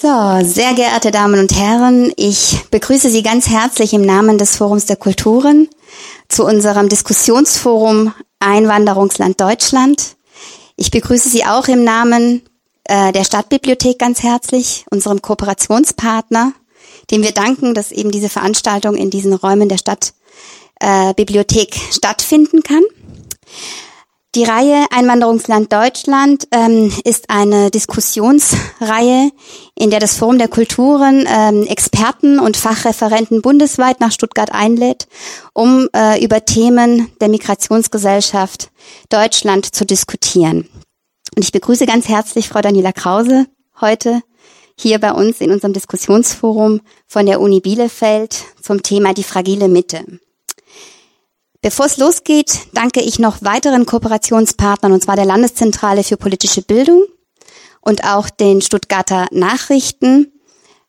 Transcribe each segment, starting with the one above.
So, sehr geehrte Damen und Herren, ich begrüße Sie ganz herzlich im Namen des Forums der Kulturen zu unserem Diskussionsforum Einwanderungsland Deutschland. Ich begrüße Sie auch im Namen äh, der Stadtbibliothek ganz herzlich, unserem Kooperationspartner, dem wir danken, dass eben diese Veranstaltung in diesen Räumen der Stadtbibliothek äh, stattfinden kann. Die Reihe Einwanderungsland Deutschland ähm, ist eine Diskussionsreihe, in der das Forum der Kulturen ähm, Experten und Fachreferenten bundesweit nach Stuttgart einlädt, um äh, über Themen der Migrationsgesellschaft Deutschland zu diskutieren. Und ich begrüße ganz herzlich Frau Daniela Krause heute hier bei uns in unserem Diskussionsforum von der Uni Bielefeld zum Thema die fragile Mitte. Bevor es losgeht, danke ich noch weiteren Kooperationspartnern, und zwar der Landeszentrale für politische Bildung und auch den Stuttgarter Nachrichten.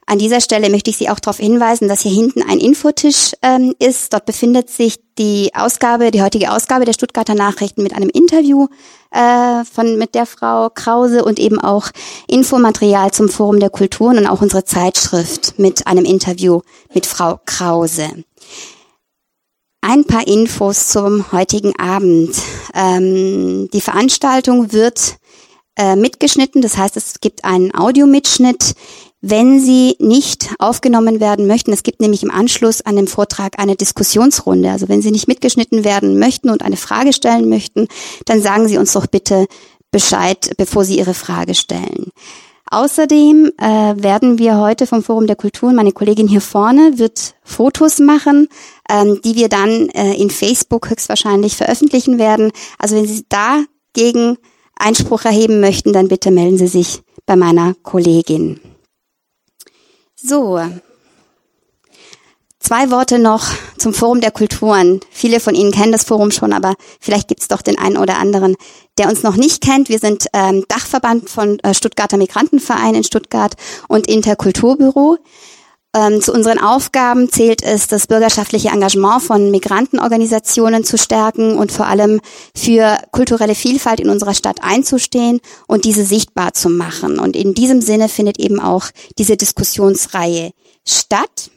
An dieser Stelle möchte ich Sie auch darauf hinweisen, dass hier hinten ein Infotisch ähm, ist. Dort befindet sich die Ausgabe, die heutige Ausgabe der Stuttgarter Nachrichten mit einem Interview äh, von mit der Frau Krause und eben auch Infomaterial zum Forum der Kulturen und auch unsere Zeitschrift mit einem Interview mit Frau Krause. Ein paar Infos zum heutigen Abend. Ähm, die Veranstaltung wird äh, mitgeschnitten, das heißt, es gibt einen Audiomitschnitt. Wenn Sie nicht aufgenommen werden möchten, es gibt nämlich im Anschluss an dem Vortrag eine Diskussionsrunde. Also wenn Sie nicht mitgeschnitten werden möchten und eine Frage stellen möchten, dann sagen Sie uns doch bitte Bescheid, bevor Sie Ihre Frage stellen. Außerdem äh, werden wir heute vom Forum der Kulturen, meine Kollegin hier vorne wird Fotos machen, ähm, die wir dann äh, in Facebook höchstwahrscheinlich veröffentlichen werden. Also wenn Sie dagegen Einspruch erheben möchten, dann bitte melden Sie sich bei meiner Kollegin. So, Zwei Worte noch zum Forum der Kulturen. Viele von Ihnen kennen das Forum schon, aber vielleicht gibt es doch den einen oder anderen, der uns noch nicht kennt. Wir sind ähm, Dachverband von äh, Stuttgarter Migrantenverein in Stuttgart und Interkulturbüro. Ähm, zu unseren Aufgaben zählt es, das bürgerschaftliche Engagement von Migrantenorganisationen zu stärken und vor allem für kulturelle Vielfalt in unserer Stadt einzustehen und diese sichtbar zu machen. Und in diesem Sinne findet eben auch diese Diskussionsreihe statt.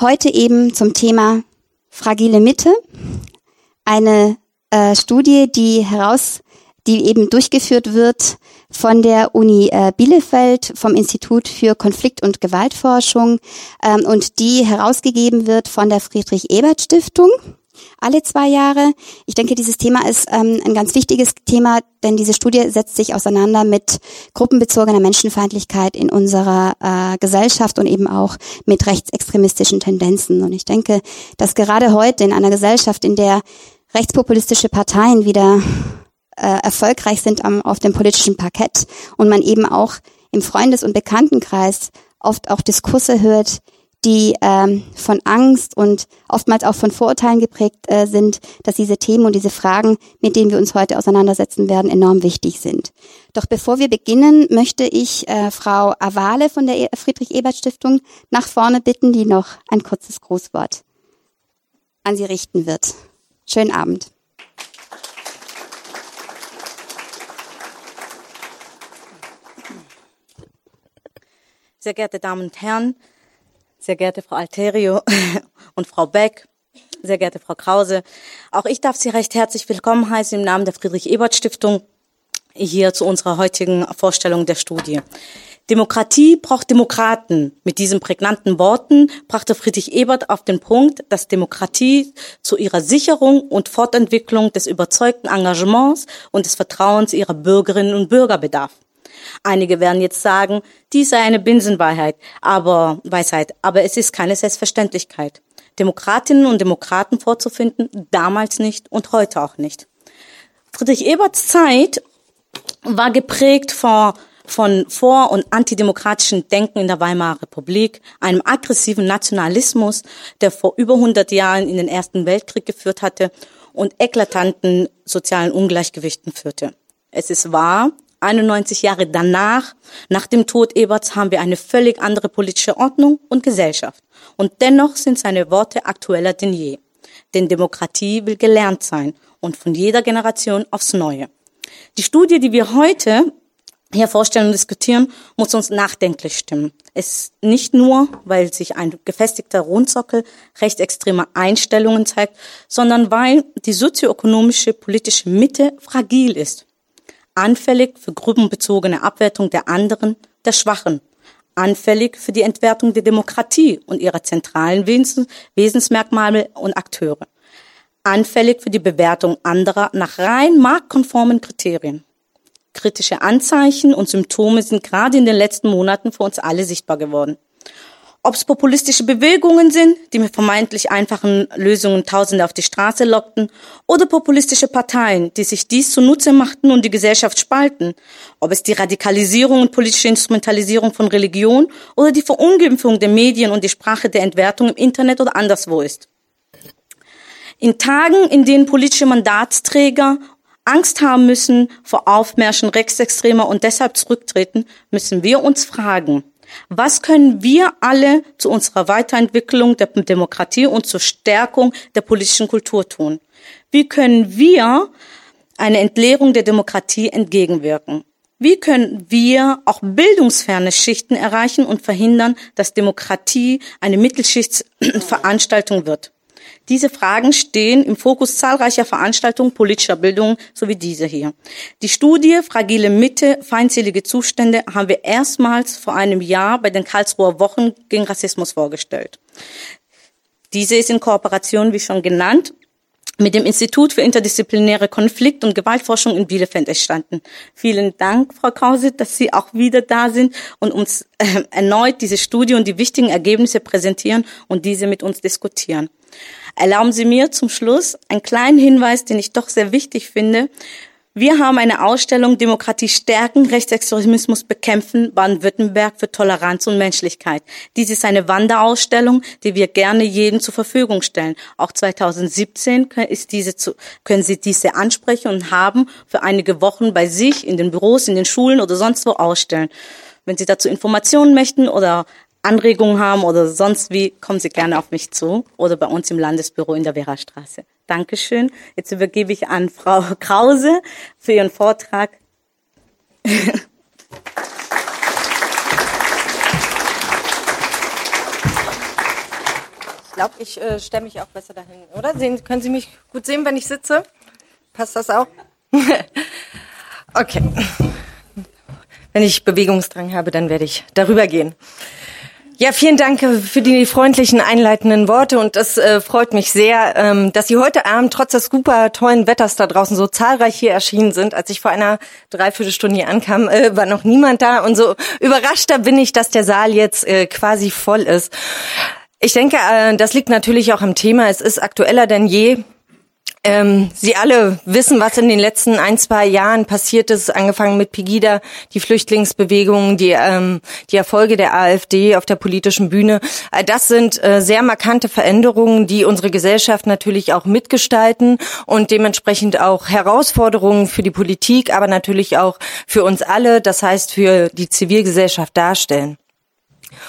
Heute eben zum Thema fragile Mitte. Eine äh, Studie, die heraus, die eben durchgeführt wird von der Uni äh, Bielefeld, vom Institut für Konflikt- und Gewaltforschung ähm, und die herausgegeben wird von der Friedrich-Ebert-Stiftung alle zwei Jahre. Ich denke, dieses Thema ist ähm, ein ganz wichtiges Thema, denn diese Studie setzt sich auseinander mit gruppenbezogener Menschenfeindlichkeit in unserer äh, Gesellschaft und eben auch mit rechtsextremistischen Tendenzen. Und ich denke, dass gerade heute in einer Gesellschaft, in der rechtspopulistische Parteien wieder äh, erfolgreich sind am, auf dem politischen Parkett und man eben auch im Freundes- und Bekanntenkreis oft auch Diskurse hört, die ähm, von Angst und oftmals auch von Vorurteilen geprägt äh, sind, dass diese Themen und diese Fragen, mit denen wir uns heute auseinandersetzen werden, enorm wichtig sind. Doch bevor wir beginnen, möchte ich äh, Frau Avale von der e-, Friedrich-Ebert-Stiftung nach vorne bitten, die noch ein kurzes Grußwort an Sie richten wird. Schönen Abend. Sehr geehrte Damen und Herren, sehr geehrte Frau Alterio und Frau Beck, sehr geehrte Frau Krause. Auch ich darf Sie recht herzlich willkommen heißen im Namen der Friedrich-Ebert-Stiftung hier zu unserer heutigen Vorstellung der Studie. Demokratie braucht Demokraten. Mit diesen prägnanten Worten brachte Friedrich Ebert auf den Punkt, dass Demokratie zu ihrer Sicherung und Fortentwicklung des überzeugten Engagements und des Vertrauens ihrer Bürgerinnen und Bürger bedarf. Einige werden jetzt sagen, dies sei eine Binsenweisheit, aber Weisheit, aber es ist keine Selbstverständlichkeit. Demokratinnen und Demokraten vorzufinden, damals nicht und heute auch nicht. Friedrich Eberts Zeit war geprägt von, von vor- und antidemokratischen Denken in der Weimarer Republik, einem aggressiven Nationalismus, der vor über 100 Jahren in den Ersten Weltkrieg geführt hatte und eklatanten sozialen Ungleichgewichten führte. Es ist wahr, 91 Jahre danach, nach dem Tod Eberts, haben wir eine völlig andere politische Ordnung und Gesellschaft. Und dennoch sind seine Worte aktueller denn je. Denn Demokratie will gelernt sein und von jeder Generation aufs Neue. Die Studie, die wir heute hier vorstellen und diskutieren, muss uns nachdenklich stimmen. Es nicht nur, weil sich ein gefestigter Rundsockel rechtsextremer Einstellungen zeigt, sondern weil die sozioökonomische politische Mitte fragil ist. Anfällig für gruppenbezogene Abwertung der anderen, der Schwachen. Anfällig für die Entwertung der Demokratie und ihrer zentralen Wesensmerkmale und Akteure. Anfällig für die Bewertung anderer nach rein marktkonformen Kriterien. Kritische Anzeichen und Symptome sind gerade in den letzten Monaten für uns alle sichtbar geworden. Ob es populistische Bewegungen sind, die mit vermeintlich einfachen Lösungen Tausende auf die Straße lockten, oder populistische Parteien, die sich dies zunutze machten und die Gesellschaft spalten, ob es die Radikalisierung und politische Instrumentalisierung von Religion oder die Verunglimpfung der Medien und die Sprache der Entwertung im Internet oder anderswo ist. In Tagen, in denen politische Mandatsträger Angst haben müssen vor Aufmärschen Rechtsextremer und deshalb zurücktreten, müssen wir uns fragen, was können wir alle zu unserer Weiterentwicklung der Demokratie und zur Stärkung der politischen Kultur tun? Wie können wir eine Entleerung der Demokratie entgegenwirken? Wie können wir auch bildungsferne Schichten erreichen und verhindern, dass Demokratie eine Mittelschichtsveranstaltung wird? Diese Fragen stehen im Fokus zahlreicher Veranstaltungen politischer Bildung, so wie diese hier. Die Studie Fragile Mitte, feindselige Zustände haben wir erstmals vor einem Jahr bei den Karlsruher Wochen gegen Rassismus vorgestellt. Diese ist in Kooperation, wie schon genannt, mit dem Institut für interdisziplinäre Konflikt- und Gewaltforschung in Bielefeld entstanden. Vielen Dank, Frau Krause, dass Sie auch wieder da sind und uns äh, erneut diese Studie und die wichtigen Ergebnisse präsentieren und diese mit uns diskutieren. Erlauben Sie mir zum Schluss einen kleinen Hinweis, den ich doch sehr wichtig finde. Wir haben eine Ausstellung Demokratie stärken, Rechtsextremismus bekämpfen, Baden-Württemberg für Toleranz und Menschlichkeit. Dies ist eine Wanderausstellung, die wir gerne jedem zur Verfügung stellen. Auch 2017 ist diese zu, können Sie diese ansprechen und haben für einige Wochen bei sich in den Büros, in den Schulen oder sonst wo ausstellen. Wenn Sie dazu Informationen möchten oder Anregungen haben oder sonst wie, kommen Sie gerne auf mich zu oder bei uns im Landesbüro in der Werastraße. Dankeschön. Jetzt übergebe ich an Frau Krause für Ihren Vortrag. Ich glaube, ich äh, stelle mich auch besser dahin, oder? Sehen, können Sie mich gut sehen, wenn ich sitze? Passt das auch? okay. Wenn ich Bewegungsdrang habe, dann werde ich darüber gehen. Ja, vielen Dank für die freundlichen einleitenden Worte und es äh, freut mich sehr, ähm, dass Sie heute Abend trotz des super tollen Wetters da draußen so zahlreich hier erschienen sind. Als ich vor einer Dreiviertelstunde hier ankam, äh, war noch niemand da und so überraschter bin ich, dass der Saal jetzt äh, quasi voll ist. Ich denke, äh, das liegt natürlich auch am Thema. Es ist aktueller denn je. Ähm, Sie alle wissen, was in den letzten ein, zwei Jahren passiert ist, angefangen mit Pegida, die Flüchtlingsbewegung, die, ähm, die Erfolge der AfD auf der politischen Bühne. Äh, das sind äh, sehr markante Veränderungen, die unsere Gesellschaft natürlich auch mitgestalten und dementsprechend auch Herausforderungen für die Politik, aber natürlich auch für uns alle, das heißt für die Zivilgesellschaft darstellen.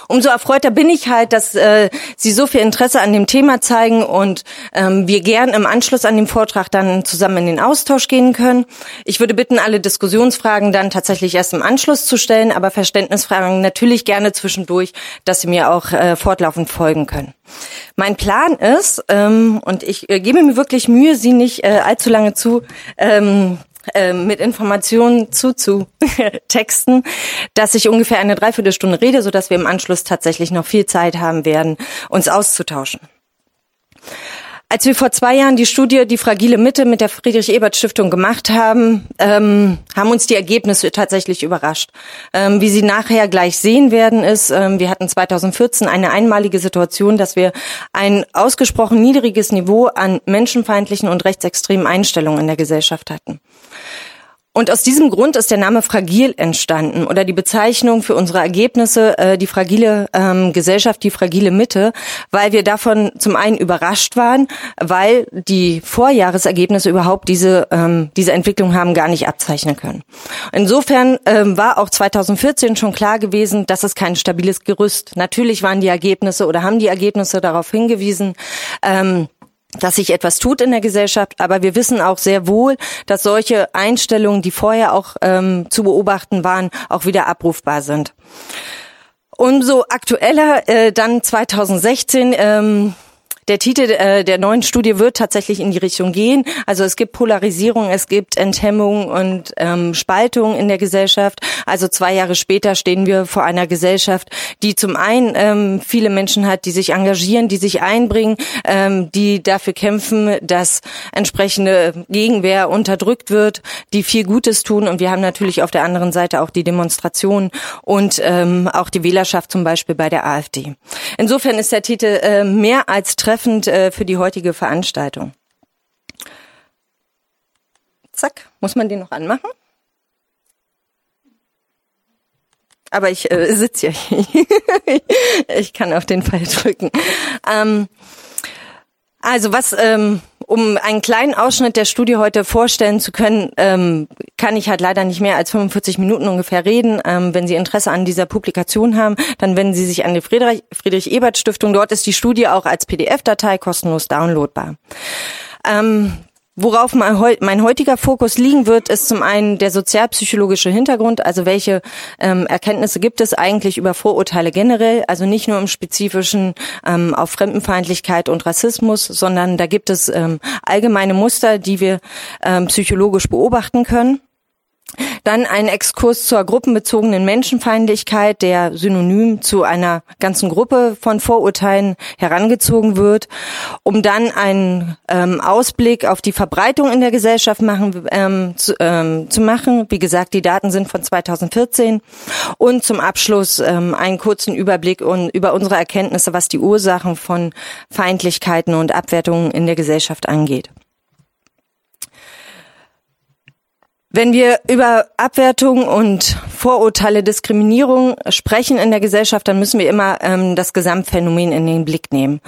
Umso erfreuter bin ich halt, dass äh, Sie so viel Interesse an dem Thema zeigen und ähm, wir gern im Anschluss an den Vortrag dann zusammen in den Austausch gehen können. Ich würde bitten, alle Diskussionsfragen dann tatsächlich erst im Anschluss zu stellen, aber Verständnisfragen natürlich gerne zwischendurch, dass Sie mir auch äh, fortlaufend folgen können. Mein Plan ist, ähm, und ich äh, gebe mir wirklich Mühe, Sie nicht äh, allzu lange zu ähm, ähm, mit Informationen zuzutexten, dass ich ungefähr eine Dreiviertelstunde rede, sodass wir im Anschluss tatsächlich noch viel Zeit haben werden, uns auszutauschen. Als wir vor zwei Jahren die Studie Die fragile Mitte mit der Friedrich-Ebert-Stiftung gemacht haben, ähm, haben uns die Ergebnisse tatsächlich überrascht. Ähm, wie Sie nachher gleich sehen werden, ist, ähm, wir hatten 2014 eine einmalige Situation, dass wir ein ausgesprochen niedriges Niveau an menschenfeindlichen und rechtsextremen Einstellungen in der Gesellschaft hatten. Und aus diesem Grund ist der Name Fragil entstanden oder die Bezeichnung für unsere Ergebnisse äh, die fragile ähm, Gesellschaft, die fragile Mitte, weil wir davon zum einen überrascht waren, weil die Vorjahresergebnisse überhaupt diese ähm, diese Entwicklung haben gar nicht abzeichnen können. Insofern ähm, war auch 2014 schon klar gewesen, dass es kein stabiles Gerüst. Natürlich waren die Ergebnisse oder haben die Ergebnisse darauf hingewiesen. Ähm, dass sich etwas tut in der Gesellschaft, aber wir wissen auch sehr wohl, dass solche Einstellungen, die vorher auch ähm, zu beobachten waren, auch wieder abrufbar sind. Umso aktueller äh, dann 2016 ähm, der Titel äh, der neuen Studie wird tatsächlich in die Richtung gehen. Also es gibt Polarisierung, es gibt Enthemmung und ähm, Spaltung in der Gesellschaft. Also zwei Jahre später stehen wir vor einer Gesellschaft, die zum einen ähm, viele Menschen hat, die sich engagieren, die sich einbringen, ähm, die dafür kämpfen, dass entsprechende Gegenwehr unterdrückt wird, die viel Gutes tun. Und wir haben natürlich auf der anderen Seite auch die Demonstrationen und ähm, auch die Wählerschaft zum Beispiel bei der AfD. Insofern ist der Titel äh, mehr als Treffen treffend äh, für die heutige Veranstaltung. Zack, muss man den noch anmachen? Aber ich äh, sitze ja hier. ich kann auf den Pfeil drücken. Ähm, also was ähm, um einen kleinen Ausschnitt der Studie heute vorstellen zu können, ähm, kann ich halt leider nicht mehr als 45 Minuten ungefähr reden. Ähm, wenn Sie Interesse an dieser Publikation haben, dann wenden Sie sich an die Friedrich, Friedrich Ebert Stiftung. Dort ist die Studie auch als PDF-Datei kostenlos downloadbar. Ähm, Worauf mein heutiger Fokus liegen wird, ist zum einen der sozialpsychologische Hintergrund, also welche ähm, Erkenntnisse gibt es eigentlich über Vorurteile generell, also nicht nur im spezifischen ähm, auf Fremdenfeindlichkeit und Rassismus, sondern da gibt es ähm, allgemeine Muster, die wir ähm, psychologisch beobachten können. Dann ein Exkurs zur gruppenbezogenen Menschenfeindlichkeit, der synonym zu einer ganzen Gruppe von Vorurteilen herangezogen wird, um dann einen ähm, Ausblick auf die Verbreitung in der Gesellschaft machen, ähm, zu, ähm, zu, machen. Wie gesagt, die Daten sind von 2014 und zum Abschluss ähm, einen kurzen Überblick und, über unsere Erkenntnisse, was die Ursachen von Feindlichkeiten und Abwertungen in der Gesellschaft angeht. Wenn wir über Abwertung und Vorurteile, Diskriminierung sprechen in der Gesellschaft, dann müssen wir immer ähm, das Gesamtphänomen in den Blick nehmen.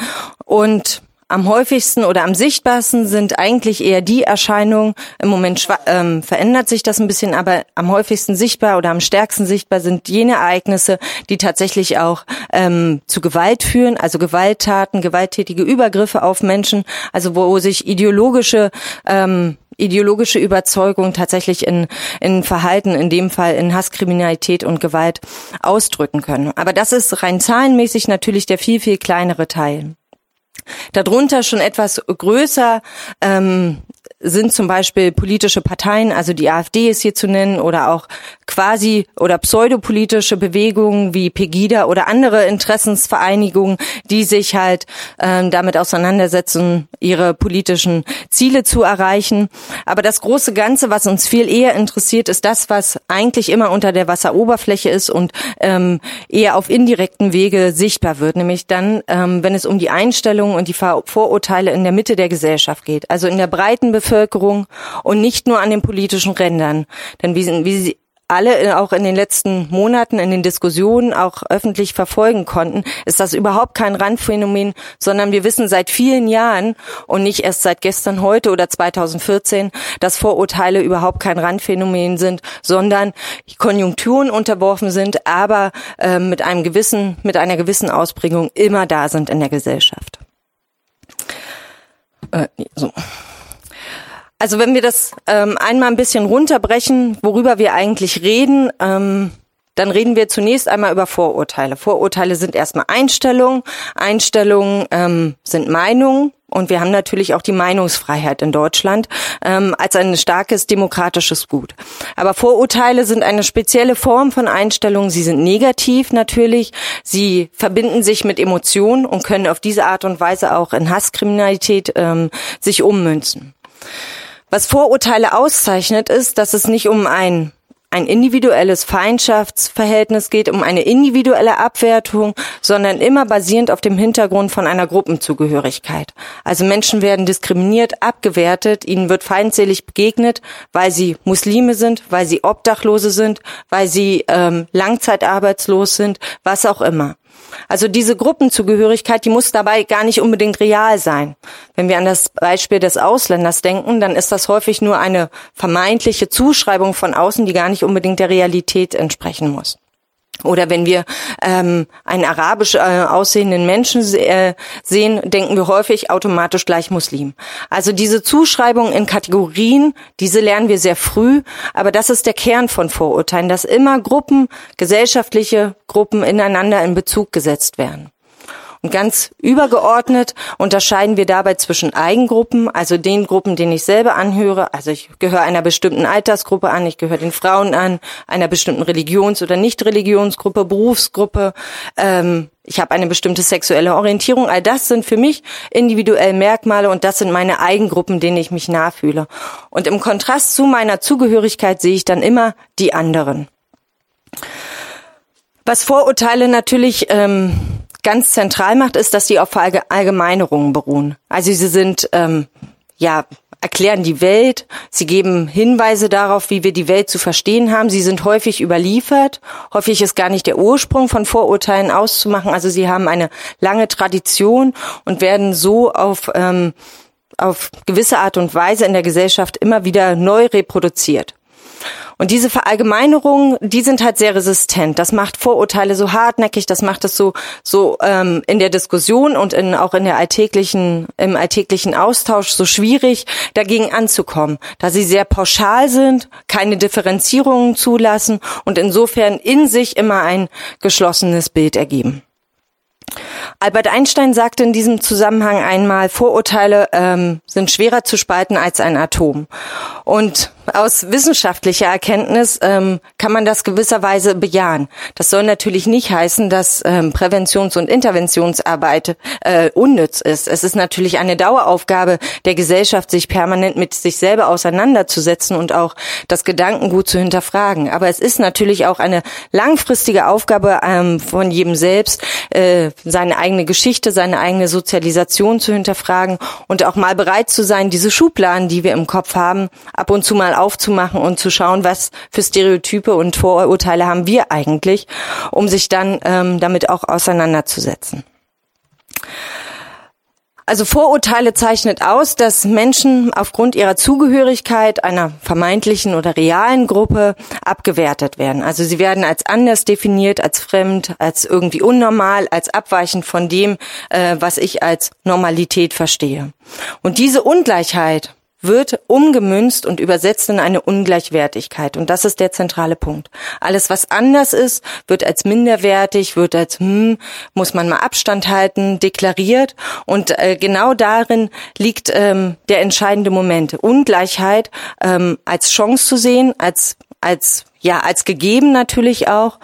Und am häufigsten oder am sichtbarsten sind eigentlich eher die Erscheinungen, im Moment ähm, verändert sich das ein bisschen, aber am häufigsten sichtbar oder am stärksten sichtbar sind jene Ereignisse, die tatsächlich auch ähm, zu Gewalt führen, also Gewalttaten, gewalttätige Übergriffe auf Menschen, also wo sich ideologische ähm, ideologische Überzeugung tatsächlich in, in Verhalten, in dem Fall in Hasskriminalität und Gewalt ausdrücken können. Aber das ist rein zahlenmäßig natürlich der viel, viel kleinere Teil. Darunter schon etwas größer ähm, sind zum Beispiel politische Parteien, also die AfD ist hier zu nennen, oder auch quasi oder pseudopolitische Bewegungen wie Pegida oder andere Interessensvereinigungen, die sich halt ähm, damit auseinandersetzen, ihre politischen Ziele zu erreichen. Aber das große Ganze, was uns viel eher interessiert, ist das, was eigentlich immer unter der Wasseroberfläche ist und ähm, eher auf indirekten Wege sichtbar wird, nämlich dann, ähm, wenn es um die Einstellungen und die Vorurteile in der Mitte der Gesellschaft geht, also in der breiten Bevölkerung Bevölkerung und nicht nur an den politischen Rändern. Denn wie, wie Sie alle auch in den letzten Monaten in den Diskussionen auch öffentlich verfolgen konnten, ist das überhaupt kein Randphänomen, sondern wir wissen seit vielen Jahren und nicht erst seit gestern, heute oder 2014, dass Vorurteile überhaupt kein Randphänomen sind, sondern Konjunkturen unterworfen sind, aber äh, mit einem gewissen, mit einer gewissen Ausprägung immer da sind in der Gesellschaft. Äh, so. Also wenn wir das ähm, einmal ein bisschen runterbrechen, worüber wir eigentlich reden, ähm, dann reden wir zunächst einmal über Vorurteile. Vorurteile sind erstmal Einstellungen, Einstellungen ähm, sind Meinungen und wir haben natürlich auch die Meinungsfreiheit in Deutschland ähm, als ein starkes demokratisches Gut. Aber Vorurteile sind eine spezielle Form von Einstellungen. Sie sind negativ natürlich. Sie verbinden sich mit Emotionen und können auf diese Art und Weise auch in Hasskriminalität ähm, sich ummünzen. Was Vorurteile auszeichnet, ist, dass es nicht um ein ein individuelles Feindschaftsverhältnis geht, um eine individuelle Abwertung, sondern immer basierend auf dem Hintergrund von einer Gruppenzugehörigkeit. Also Menschen werden diskriminiert, abgewertet, ihnen wird feindselig begegnet, weil sie Muslime sind, weil sie Obdachlose sind, weil sie ähm, langzeitarbeitslos sind, was auch immer. Also diese Gruppenzugehörigkeit, die muss dabei gar nicht unbedingt real sein. Wenn wir an das Beispiel des Ausländers denken, dann ist das häufig nur eine vermeintliche Zuschreibung von außen, die gar nicht unbedingt der Realität entsprechen muss. Oder wenn wir ähm, einen arabisch äh, aussehenden Menschen äh, sehen, denken wir häufig automatisch gleich Muslim. Also diese Zuschreibung in Kategorien, diese lernen wir sehr früh, aber das ist der Kern von Vorurteilen, dass immer Gruppen, gesellschaftliche Gruppen ineinander in Bezug gesetzt werden. Und ganz übergeordnet unterscheiden wir dabei zwischen Eigengruppen, also den Gruppen, denen ich selber anhöre. Also ich gehöre einer bestimmten Altersgruppe an, ich gehöre den Frauen an, einer bestimmten Religions- oder Nicht-Religionsgruppe, Berufsgruppe. Ähm, ich habe eine bestimmte sexuelle Orientierung. All das sind für mich individuell Merkmale und das sind meine Eigengruppen, denen ich mich nachfühle. Und im Kontrast zu meiner Zugehörigkeit sehe ich dann immer die anderen. Was Vorurteile natürlich ähm, ganz zentral macht, ist, dass sie auf Allgemeinerungen beruhen. Also sie sind ähm, ja erklären die Welt, sie geben Hinweise darauf, wie wir die Welt zu verstehen haben. Sie sind häufig überliefert. Häufig ist gar nicht der Ursprung von Vorurteilen auszumachen. Also sie haben eine lange Tradition und werden so auf, ähm, auf gewisse Art und Weise in der Gesellschaft immer wieder neu reproduziert. Und diese Verallgemeinerungen, die sind halt sehr resistent. Das macht Vorurteile so hartnäckig, das macht es so so ähm, in der Diskussion und in, auch in der alltäglichen im alltäglichen Austausch so schwierig, dagegen anzukommen, da sie sehr pauschal sind, keine Differenzierungen zulassen und insofern in sich immer ein geschlossenes Bild ergeben. Albert Einstein sagte in diesem Zusammenhang einmal, Vorurteile ähm, sind schwerer zu spalten als ein Atom. Und aus wissenschaftlicher Erkenntnis ähm, kann man das gewisserweise bejahen. Das soll natürlich nicht heißen, dass ähm, Präventions- und Interventionsarbeit äh, unnütz ist. Es ist natürlich eine Daueraufgabe der Gesellschaft, sich permanent mit sich selber auseinanderzusetzen und auch das Gedankengut zu hinterfragen. Aber es ist natürlich auch eine langfristige Aufgabe ähm, von jedem selbst, äh, seine eigene Geschichte, seine eigene Sozialisation zu hinterfragen und auch mal bereit zu sein, diese Schubladen, die wir im Kopf haben, ab und zu mal aufzumachen und zu schauen, was für Stereotype und Vorurteile haben wir eigentlich, um sich dann ähm, damit auch auseinanderzusetzen. Also Vorurteile zeichnet aus, dass Menschen aufgrund ihrer Zugehörigkeit einer vermeintlichen oder realen Gruppe abgewertet werden. Also sie werden als anders definiert, als fremd, als irgendwie unnormal, als abweichend von dem, äh, was ich als Normalität verstehe. Und diese Ungleichheit wird umgemünzt und übersetzt in eine Ungleichwertigkeit. Und das ist der zentrale Punkt. Alles, was anders ist, wird als minderwertig, wird als, hm, muss man mal Abstand halten, deklariert. Und äh, genau darin liegt ähm, der entscheidende Moment. Ungleichheit ähm, als Chance zu sehen, als als ja, als gegeben natürlich auch.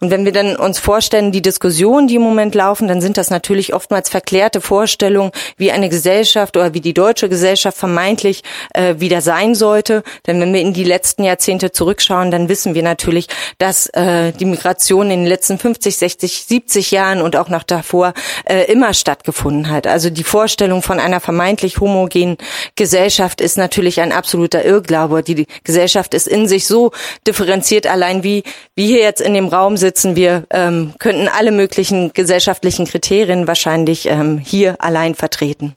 Und wenn wir dann uns vorstellen, die Diskussionen, die im Moment laufen, dann sind das natürlich oftmals verklärte Vorstellungen, wie eine Gesellschaft oder wie die deutsche Gesellschaft vermeintlich äh, wieder sein sollte. Denn wenn wir in die letzten Jahrzehnte zurückschauen, dann wissen wir natürlich, dass äh, die Migration in den letzten 50, 60, 70 Jahren und auch noch davor äh, immer stattgefunden hat. Also die Vorstellung von einer vermeintlich homogenen Gesellschaft ist natürlich ein absoluter Irrglaube. Die Gesellschaft ist in sich so differenziert differenziert allein, wie wie hier jetzt in dem Raum sitzen. Wir ähm, könnten alle möglichen gesellschaftlichen Kriterien wahrscheinlich ähm, hier allein vertreten.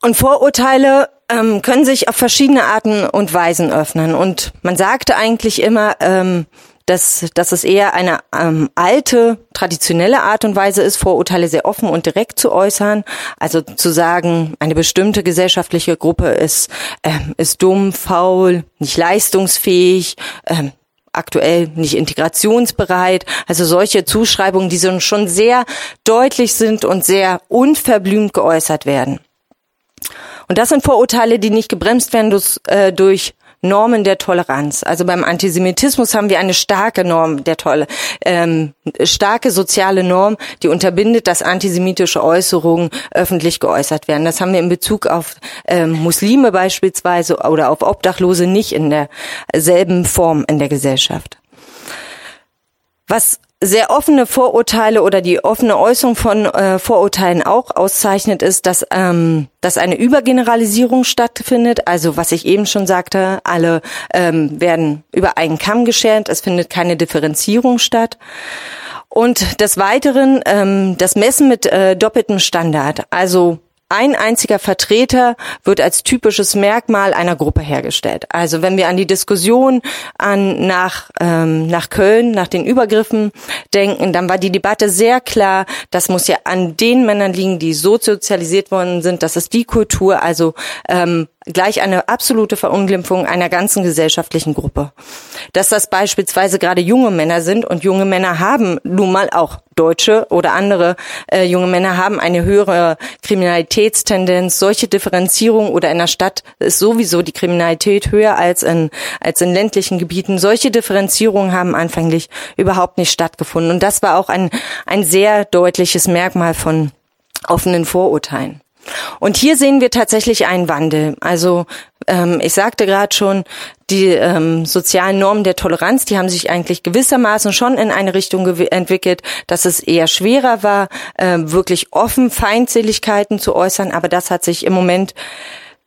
Und Vorurteile ähm, können sich auf verschiedene Arten und Weisen öffnen. Und man sagte eigentlich immer, ähm, dass, dass es eher eine ähm, alte, traditionelle Art und Weise ist, Vorurteile sehr offen und direkt zu äußern. Also zu sagen, eine bestimmte gesellschaftliche Gruppe ist, ähm, ist dumm, faul, nicht leistungsfähig, ähm, aktuell nicht integrationsbereit. Also solche Zuschreibungen, die schon sehr deutlich sind und sehr unverblümt geäußert werden. Und das sind Vorurteile, die nicht gebremst werden durch, äh, durch Normen der Toleranz. Also beim Antisemitismus haben wir eine starke Norm der Tolle, ähm, starke soziale Norm, die unterbindet, dass antisemitische Äußerungen öffentlich geäußert werden. Das haben wir in Bezug auf ähm, Muslime beispielsweise oder auf Obdachlose nicht in derselben Form in der Gesellschaft. Was sehr offene Vorurteile oder die offene Äußerung von äh, Vorurteilen auch auszeichnet, ist, dass, ähm, dass eine Übergeneralisierung stattfindet. Also was ich eben schon sagte, alle ähm, werden über einen Kamm geschert, es findet keine Differenzierung statt. Und des Weiteren ähm, das Messen mit äh, doppeltem Standard. Also ein einziger Vertreter wird als typisches Merkmal einer Gruppe hergestellt. Also wenn wir an die Diskussion an nach ähm, nach Köln, nach den Übergriffen denken, dann war die Debatte sehr klar. Das muss ja an den Männern liegen, die so sozialisiert worden sind. Das ist die Kultur, also ähm, gleich eine absolute Verunglimpfung einer ganzen gesellschaftlichen Gruppe. Dass das beispielsweise gerade junge Männer sind und junge Männer haben nun mal auch Deutsche oder andere äh, junge Männer haben eine höhere Kriminalitätstendenz. Solche Differenzierung oder in der Stadt ist sowieso die Kriminalität höher als in, als in ländlichen Gebieten. Solche Differenzierungen haben anfänglich überhaupt nicht stattgefunden. Und das war auch ein, ein sehr deutliches Merkmal von offenen Vorurteilen. Und hier sehen wir tatsächlich einen Wandel. Also ähm, ich sagte gerade schon, die ähm, sozialen Normen der Toleranz, die haben sich eigentlich gewissermaßen schon in eine Richtung entwickelt, dass es eher schwerer war, äh, wirklich offen Feindseligkeiten zu äußern. Aber das hat sich im Moment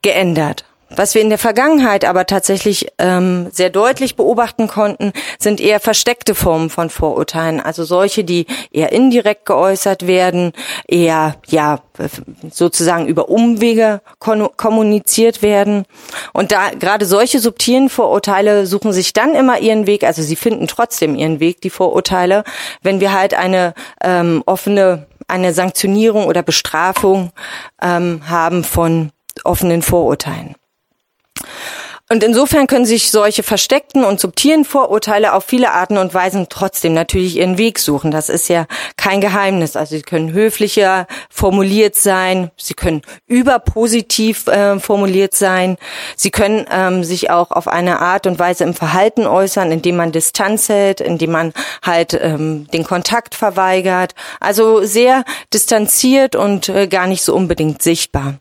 geändert. Was wir in der Vergangenheit aber tatsächlich ähm, sehr deutlich beobachten konnten, sind eher versteckte Formen von Vorurteilen, also solche, die eher indirekt geäußert werden, eher ja sozusagen über Umwege kommuniziert werden. Und da gerade solche subtilen Vorurteile suchen sich dann immer ihren Weg, also sie finden trotzdem ihren Weg, die Vorurteile, wenn wir halt eine ähm, offene eine Sanktionierung oder Bestrafung ähm, haben von offenen Vorurteilen. Und insofern können sich solche versteckten und subtilen Vorurteile auf viele Arten und Weisen trotzdem natürlich ihren Weg suchen. Das ist ja kein Geheimnis. Also sie können höflicher formuliert sein, sie können überpositiv äh, formuliert sein, sie können ähm, sich auch auf eine Art und Weise im Verhalten äußern, indem man Distanz hält, indem man halt ähm, den Kontakt verweigert. Also sehr distanziert und äh, gar nicht so unbedingt sichtbar.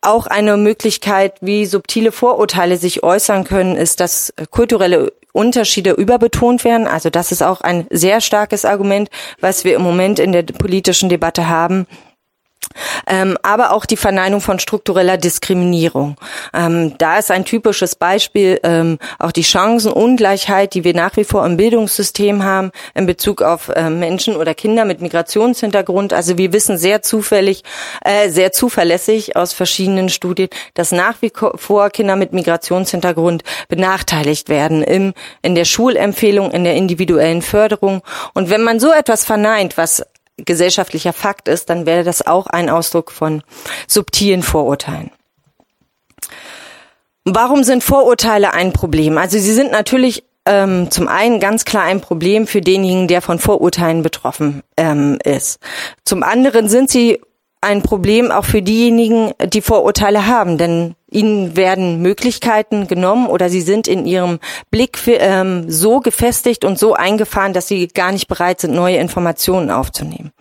Auch eine Möglichkeit, wie subtile Vorurteile sich äußern können, ist, dass kulturelle Unterschiede überbetont werden. Also das ist auch ein sehr starkes Argument, was wir im Moment in der politischen Debatte haben. Ähm, aber auch die Verneinung von struktureller Diskriminierung. Ähm, da ist ein typisches Beispiel ähm, auch die Chancenungleichheit, die wir nach wie vor im Bildungssystem haben in Bezug auf äh, Menschen oder Kinder mit Migrationshintergrund. Also wir wissen sehr zufällig, äh, sehr zuverlässig aus verschiedenen Studien, dass nach wie vor Kinder mit Migrationshintergrund benachteiligt werden im, in der Schulempfehlung, in der individuellen Förderung. Und wenn man so etwas verneint, was gesellschaftlicher Fakt ist, dann wäre das auch ein Ausdruck von subtilen Vorurteilen. Warum sind Vorurteile ein Problem? Also sie sind natürlich ähm, zum einen ganz klar ein Problem für denjenigen, der von Vorurteilen betroffen ähm, ist. Zum anderen sind sie ein Problem auch für diejenigen, die Vorurteile haben, denn ihnen werden Möglichkeiten genommen oder sie sind in ihrem Blick ähm, so gefestigt und so eingefahren, dass sie gar nicht bereit sind, neue Informationen aufzunehmen.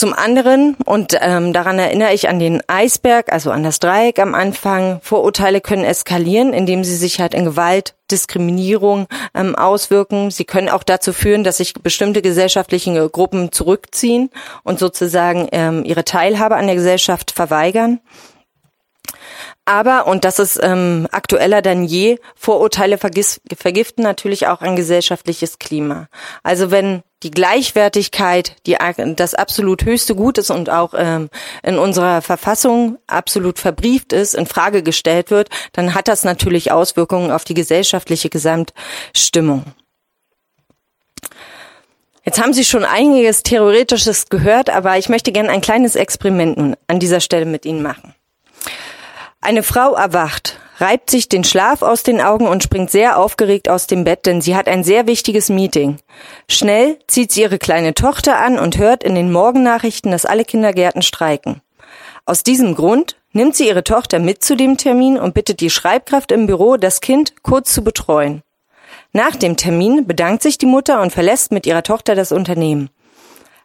Zum anderen, und ähm, daran erinnere ich an den Eisberg, also an das Dreieck am Anfang, Vorurteile können eskalieren, indem sie sich halt in Gewalt, Diskriminierung ähm, auswirken. Sie können auch dazu führen, dass sich bestimmte gesellschaftliche Gruppen zurückziehen und sozusagen ähm, ihre Teilhabe an der Gesellschaft verweigern. Aber, und das ist ähm, aktueller denn je, Vorurteile vergiften natürlich auch ein gesellschaftliches Klima. Also wenn die Gleichwertigkeit, die das absolut höchste Gut ist und auch ähm, in unserer Verfassung absolut verbrieft ist, in Frage gestellt wird, dann hat das natürlich Auswirkungen auf die gesellschaftliche Gesamtstimmung. Jetzt haben Sie schon einiges Theoretisches gehört, aber ich möchte gerne ein kleines Experiment nun an dieser Stelle mit Ihnen machen. Eine Frau erwacht, reibt sich den Schlaf aus den Augen und springt sehr aufgeregt aus dem Bett, denn sie hat ein sehr wichtiges Meeting. Schnell zieht sie ihre kleine Tochter an und hört in den Morgennachrichten, dass alle Kindergärten streiken. Aus diesem Grund nimmt sie ihre Tochter mit zu dem Termin und bittet die Schreibkraft im Büro, das Kind kurz zu betreuen. Nach dem Termin bedankt sich die Mutter und verlässt mit ihrer Tochter das Unternehmen.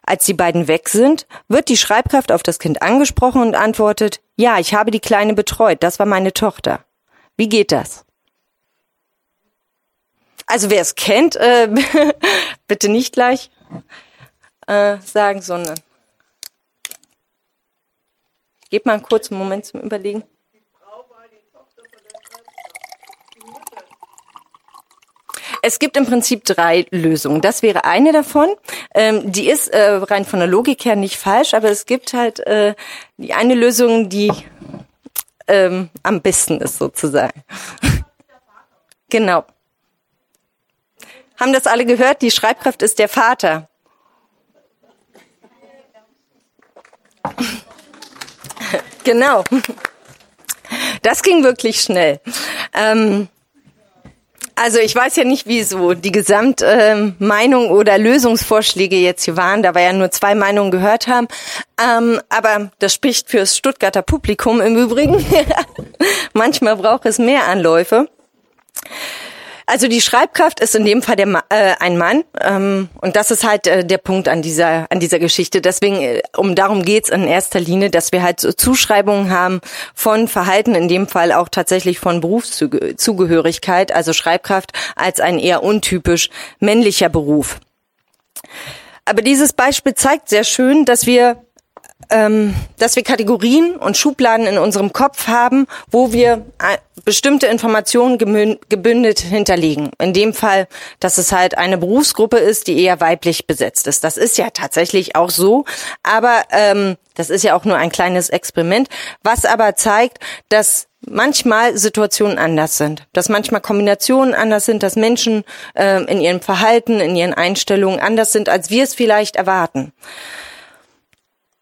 Als die beiden weg sind, wird die Schreibkraft auf das Kind angesprochen und antwortet, ja, ich habe die Kleine betreut, das war meine Tochter. Wie geht das? Also wer es kennt, äh, bitte nicht gleich äh, sagen, sondern gebt mal einen kurzen Moment zum Überlegen. Es gibt im Prinzip drei Lösungen. Das wäre eine davon. Ähm, die ist äh, rein von der Logik her nicht falsch, aber es gibt halt äh, die eine Lösung, die ähm, am besten ist sozusagen. genau. Haben das alle gehört? Die Schreibkraft ist der Vater. genau. Das ging wirklich schnell. Ähm, also ich weiß ja nicht, wie so die Gesamtmeinung ähm, oder Lösungsvorschläge jetzt hier waren, da wir ja nur zwei Meinungen gehört haben. Ähm, aber das spricht fürs Stuttgarter Publikum im Übrigen. Manchmal braucht es mehr Anläufe. Also die Schreibkraft ist in dem Fall der, äh, ein Mann ähm, und das ist halt äh, der Punkt an dieser an dieser Geschichte. Deswegen äh, um darum geht's in erster Linie, dass wir halt so Zuschreibungen haben von Verhalten, in dem Fall auch tatsächlich von Berufszugehörigkeit, also Schreibkraft als ein eher untypisch männlicher Beruf. Aber dieses Beispiel zeigt sehr schön, dass wir ähm, dass wir Kategorien und Schubladen in unserem Kopf haben, wo wir äh, bestimmte Informationen gebündelt hinterlegen. In dem Fall, dass es halt eine Berufsgruppe ist, die eher weiblich besetzt ist. Das ist ja tatsächlich auch so, aber ähm, das ist ja auch nur ein kleines Experiment, was aber zeigt, dass manchmal Situationen anders sind, dass manchmal Kombinationen anders sind, dass Menschen äh, in ihrem Verhalten, in ihren Einstellungen anders sind, als wir es vielleicht erwarten.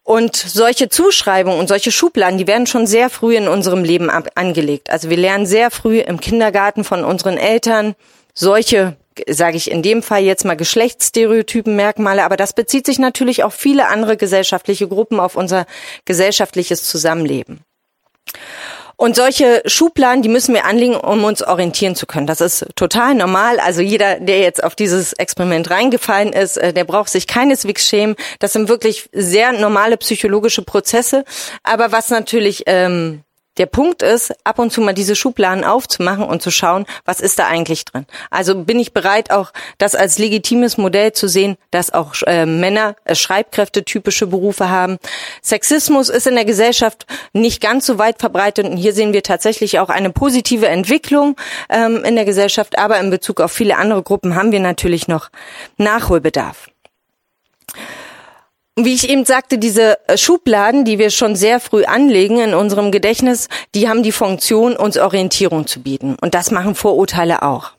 Und solche Zuschreibungen und solche Schubladen, die werden schon sehr früh in unserem Leben angelegt. Also wir lernen sehr früh im Kindergarten von unseren Eltern solche, sage ich in dem Fall jetzt mal Geschlechtsstereotypen, Merkmale, aber das bezieht sich natürlich auf viele andere gesellschaftliche Gruppen, auf unser gesellschaftliches Zusammenleben. Und solche Schubladen, die müssen wir anlegen, um uns orientieren zu können. Das ist total normal. Also jeder, der jetzt auf dieses Experiment reingefallen ist, äh, der braucht sich keineswegs schämen. Das sind wirklich sehr normale psychologische Prozesse. Aber was natürlich ähm, der Punkt ist, ab und zu mal diese Schubladen aufzumachen und zu schauen, was ist da eigentlich drin. Also bin ich bereit, auch das als legitimes Modell zu sehen, dass auch äh, Männer äh, Schreibkräfte typische Berufe haben. Sexismus ist in der Gesellschaft nicht ganz so weit verbreitet und hier sehen wir tatsächlich auch eine positive Entwicklung ähm, in der Gesellschaft, aber in Bezug auf viele andere Gruppen haben wir natürlich noch Nachholbedarf. Wie ich eben sagte, diese äh, Schubladen, die wir schon sehr früh anlegen in unserem Gedächtnis, die haben die Funktion, uns Orientierung zu bieten. Und das machen Vorurteile auch.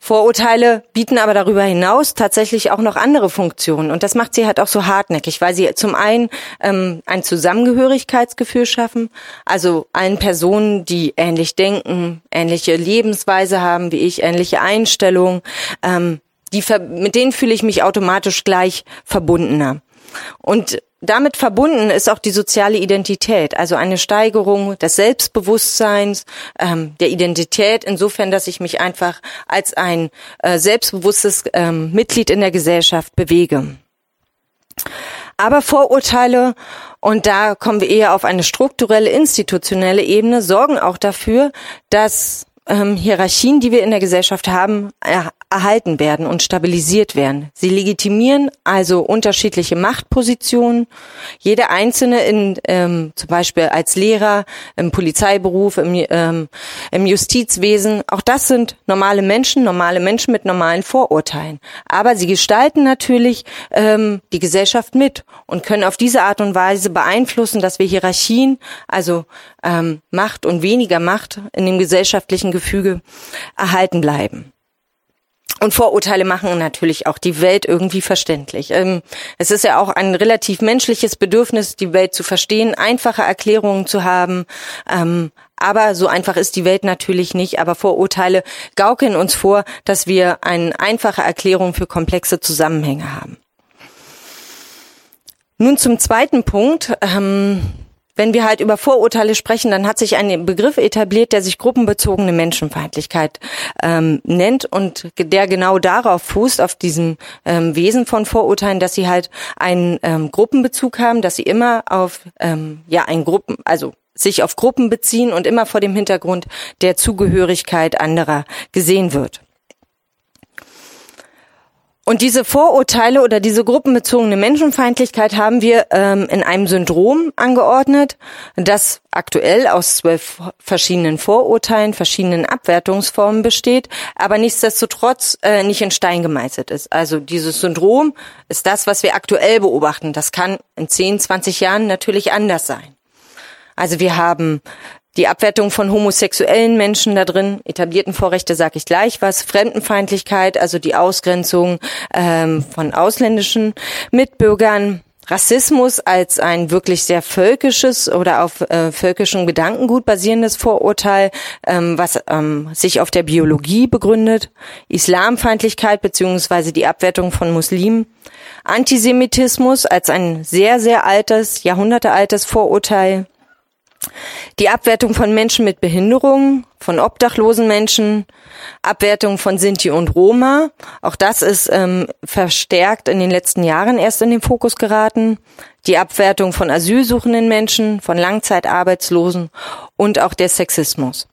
Vorurteile bieten aber darüber hinaus tatsächlich auch noch andere Funktionen. Und das macht sie halt auch so hartnäckig, weil sie zum einen ähm, ein Zusammengehörigkeitsgefühl schaffen, also allen Personen, die ähnlich denken, ähnliche Lebensweise haben wie ich, ähnliche Einstellungen, ähm, die, mit denen fühle ich mich automatisch gleich verbundener. Und damit verbunden ist auch die soziale Identität, also eine Steigerung des Selbstbewusstseins, ähm, der Identität, insofern, dass ich mich einfach als ein äh, selbstbewusstes ähm, Mitglied in der Gesellschaft bewege. Aber Vorurteile, und da kommen wir eher auf eine strukturelle, institutionelle Ebene, sorgen auch dafür, dass ähm, Hierarchien, die wir in der Gesellschaft haben, er erhalten werden und stabilisiert werden. Sie legitimieren also unterschiedliche Machtpositionen. Jede einzelne in ähm, zum Beispiel als Lehrer, im Polizeiberuf, im, ähm, im Justizwesen. Auch das sind normale Menschen, normale Menschen mit normalen Vorurteilen. Aber sie gestalten natürlich ähm, die Gesellschaft mit und können auf diese Art und Weise beeinflussen, dass wir Hierarchien, also ähm, Macht und weniger Macht in dem gesellschaftlichen Gefüge erhalten bleiben. Und Vorurteile machen natürlich auch die Welt irgendwie verständlich. Ähm, es ist ja auch ein relativ menschliches Bedürfnis, die Welt zu verstehen, einfache Erklärungen zu haben. Ähm, aber so einfach ist die Welt natürlich nicht. Aber Vorurteile gaukeln uns vor, dass wir eine einfache Erklärung für komplexe Zusammenhänge haben. Nun zum zweiten Punkt. Ähm, wenn wir halt über Vorurteile sprechen, dann hat sich ein Begriff etabliert, der sich gruppenbezogene Menschenfeindlichkeit ähm, nennt und der genau darauf fußt, auf diesem ähm, Wesen von Vorurteilen, dass sie halt einen ähm, Gruppenbezug haben, dass sie immer auf ähm, ja ein Gruppen, also sich auf Gruppen beziehen und immer vor dem Hintergrund der Zugehörigkeit anderer gesehen wird. Und diese Vorurteile oder diese gruppenbezogene Menschenfeindlichkeit haben wir ähm, in einem Syndrom angeordnet, das aktuell aus zwölf verschiedenen Vorurteilen, verschiedenen Abwertungsformen besteht, aber nichtsdestotrotz äh, nicht in Stein gemeißelt ist. Also dieses Syndrom ist das, was wir aktuell beobachten. Das kann in 10, 20 Jahren natürlich anders sein. Also wir haben die Abwertung von homosexuellen Menschen da drin, etablierten Vorrechte sage ich gleich was, Fremdenfeindlichkeit, also die Ausgrenzung ähm, von ausländischen Mitbürgern, Rassismus als ein wirklich sehr völkisches oder auf äh, völkischen Gedankengut basierendes Vorurteil, ähm, was ähm, sich auf der Biologie begründet, Islamfeindlichkeit beziehungsweise die Abwertung von Muslimen, Antisemitismus als ein sehr, sehr altes, jahrhundertealtes Vorurteil, die Abwertung von Menschen mit Behinderungen, von obdachlosen Menschen, Abwertung von Sinti und Roma. Auch das ist ähm, verstärkt in den letzten Jahren erst in den Fokus geraten. Die Abwertung von asylsuchenden Menschen, von Langzeitarbeitslosen und auch der Sexismus.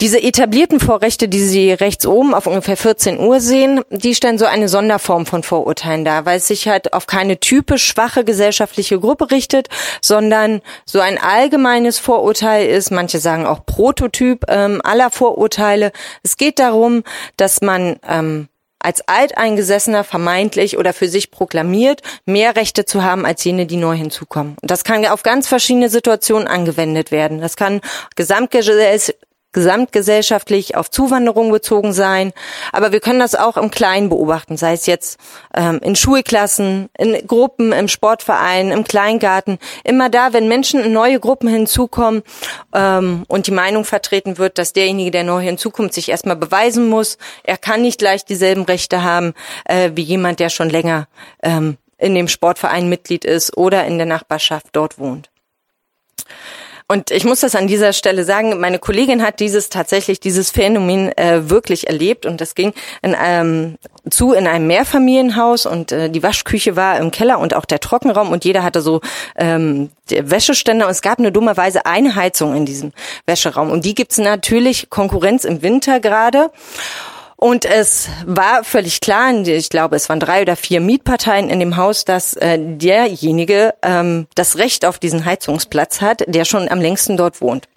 Diese etablierten Vorrechte, die Sie rechts oben auf ungefähr 14 Uhr sehen, die stellen so eine Sonderform von Vorurteilen dar, weil es sich halt auf keine typisch schwache gesellschaftliche Gruppe richtet, sondern so ein allgemeines Vorurteil ist, manche sagen auch Prototyp ähm, aller Vorurteile. Es geht darum, dass man ähm, als Alteingesessener vermeintlich oder für sich proklamiert, mehr Rechte zu haben als jene, die neu hinzukommen. Und das kann auf ganz verschiedene Situationen angewendet werden. Das kann gesamtgesellschaftlich auf Zuwanderung bezogen sein. Aber wir können das auch im Kleinen beobachten, sei es jetzt ähm, in Schulklassen, in Gruppen, im Sportverein, im Kleingarten. Immer da, wenn Menschen in neue Gruppen hinzukommen ähm, und die Meinung vertreten wird, dass derjenige, der neu hinzukommt, sich erstmal beweisen muss, er kann nicht gleich dieselben Rechte haben äh, wie jemand, der schon länger ähm, in dem Sportverein Mitglied ist oder in der Nachbarschaft dort wohnt. Und ich muss das an dieser Stelle sagen, meine Kollegin hat dieses tatsächlich, dieses Phänomen äh, wirklich erlebt. Und das ging in einem, zu in einem Mehrfamilienhaus. Und äh, die Waschküche war im Keller und auch der Trockenraum. Und jeder hatte so ähm, Wäscheständer. Und es gab nur dummerweise eine Heizung in diesem Wäscheraum. Und die gibt's natürlich Konkurrenz im Winter gerade. Und es war völlig klar, ich glaube, es waren drei oder vier Mietparteien in dem Haus, dass äh, derjenige ähm, das Recht auf diesen Heizungsplatz hat, der schon am längsten dort wohnt.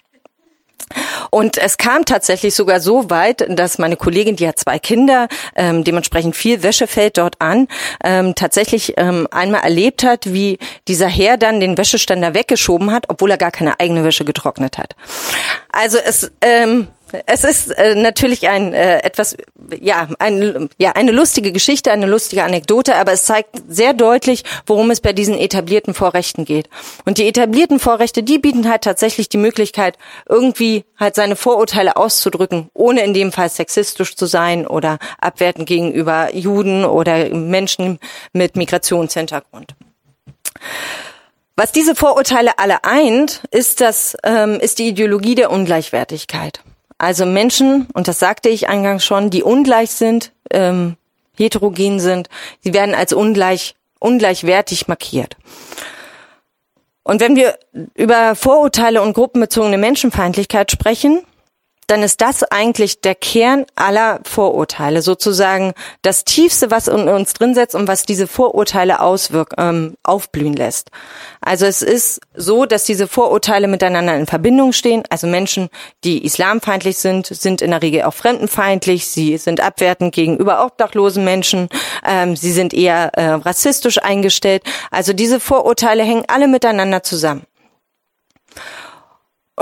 Und es kam tatsächlich sogar so weit, dass meine Kollegin, die hat zwei Kinder, ähm, dementsprechend viel Wäsche fällt dort an, ähm, tatsächlich ähm, einmal erlebt hat, wie dieser Herr dann den Wäscheständer weggeschoben hat, obwohl er gar keine eigene Wäsche getrocknet hat. Also es ähm, es ist äh, natürlich ein äh, etwas ja ein, ja eine lustige Geschichte, eine lustige Anekdote, aber es zeigt sehr deutlich, worum es bei diesen etablierten Vorrechten geht. Und die etablierten Vorrechte, die bieten halt tatsächlich die Möglichkeit, irgendwie halt seine Vorurteile auszudrücken, ohne in dem Fall sexistisch zu sein oder abwertend gegenüber Juden oder Menschen mit Migrationshintergrund. Was diese Vorurteile alle eint, ist das ähm, ist die Ideologie der Ungleichwertigkeit. Also Menschen, und das sagte ich eingangs schon, die ungleich sind, ähm, heterogen sind, sie werden als ungleich, ungleichwertig markiert. Und wenn wir über Vorurteile und gruppenbezogene Menschenfeindlichkeit sprechen, dann ist das eigentlich der Kern aller Vorurteile, sozusagen das Tiefste, was in uns drin setzt und was diese Vorurteile auswirkt, ähm, aufblühen lässt. Also es ist so, dass diese Vorurteile miteinander in Verbindung stehen. Also Menschen, die islamfeindlich sind, sind in der Regel auch fremdenfeindlich. Sie sind abwertend gegenüber obdachlosen Menschen. Ähm, sie sind eher äh, rassistisch eingestellt. Also diese Vorurteile hängen alle miteinander zusammen.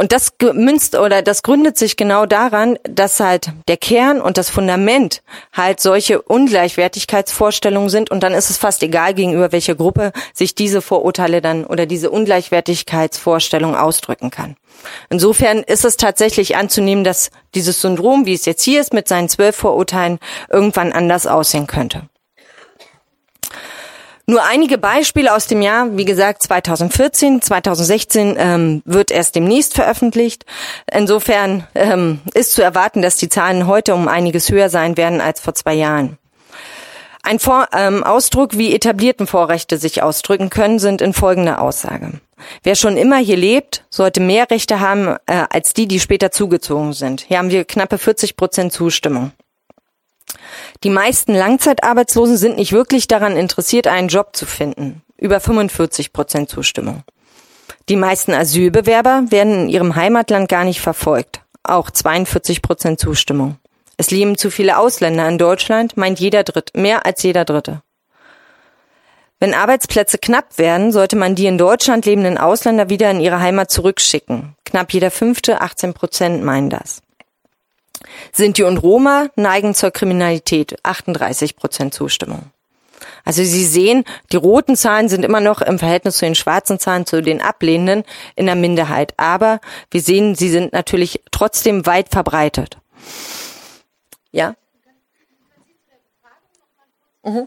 Und das gemünzt oder das gründet sich genau daran, dass halt der Kern und das Fundament halt solche Ungleichwertigkeitsvorstellungen sind und dann ist es fast egal gegenüber welcher Gruppe sich diese Vorurteile dann oder diese Ungleichwertigkeitsvorstellung ausdrücken kann. Insofern ist es tatsächlich anzunehmen, dass dieses Syndrom, wie es jetzt hier ist, mit seinen zwölf Vorurteilen irgendwann anders aussehen könnte. Nur einige Beispiele aus dem Jahr, wie gesagt, 2014, 2016 ähm, wird erst demnächst veröffentlicht. Insofern ähm, ist zu erwarten, dass die Zahlen heute um einiges höher sein werden als vor zwei Jahren. Ein Vor ähm, Ausdruck, wie etablierten Vorrechte sich ausdrücken können, sind in folgender Aussage. Wer schon immer hier lebt, sollte mehr Rechte haben äh, als die, die später zugezogen sind. Hier haben wir knappe 40 Prozent Zustimmung. Die meisten Langzeitarbeitslosen sind nicht wirklich daran interessiert, einen Job zu finden. Über 45 Prozent Zustimmung. Die meisten Asylbewerber werden in ihrem Heimatland gar nicht verfolgt. Auch 42 Prozent Zustimmung. Es leben zu viele Ausländer in Deutschland, meint jeder Dritte, mehr als jeder Dritte. Wenn Arbeitsplätze knapp werden, sollte man die in Deutschland lebenden Ausländer wieder in ihre Heimat zurückschicken. Knapp jeder fünfte, 18 Prozent meinen das. Sinti und Roma neigen zur Kriminalität, 38 Prozent Zustimmung. Also Sie sehen, die roten Zahlen sind immer noch im Verhältnis zu den schwarzen Zahlen, zu den Ablehnenden in der Minderheit. Aber wir sehen, sie sind natürlich trotzdem weit verbreitet. Ja? Mhm.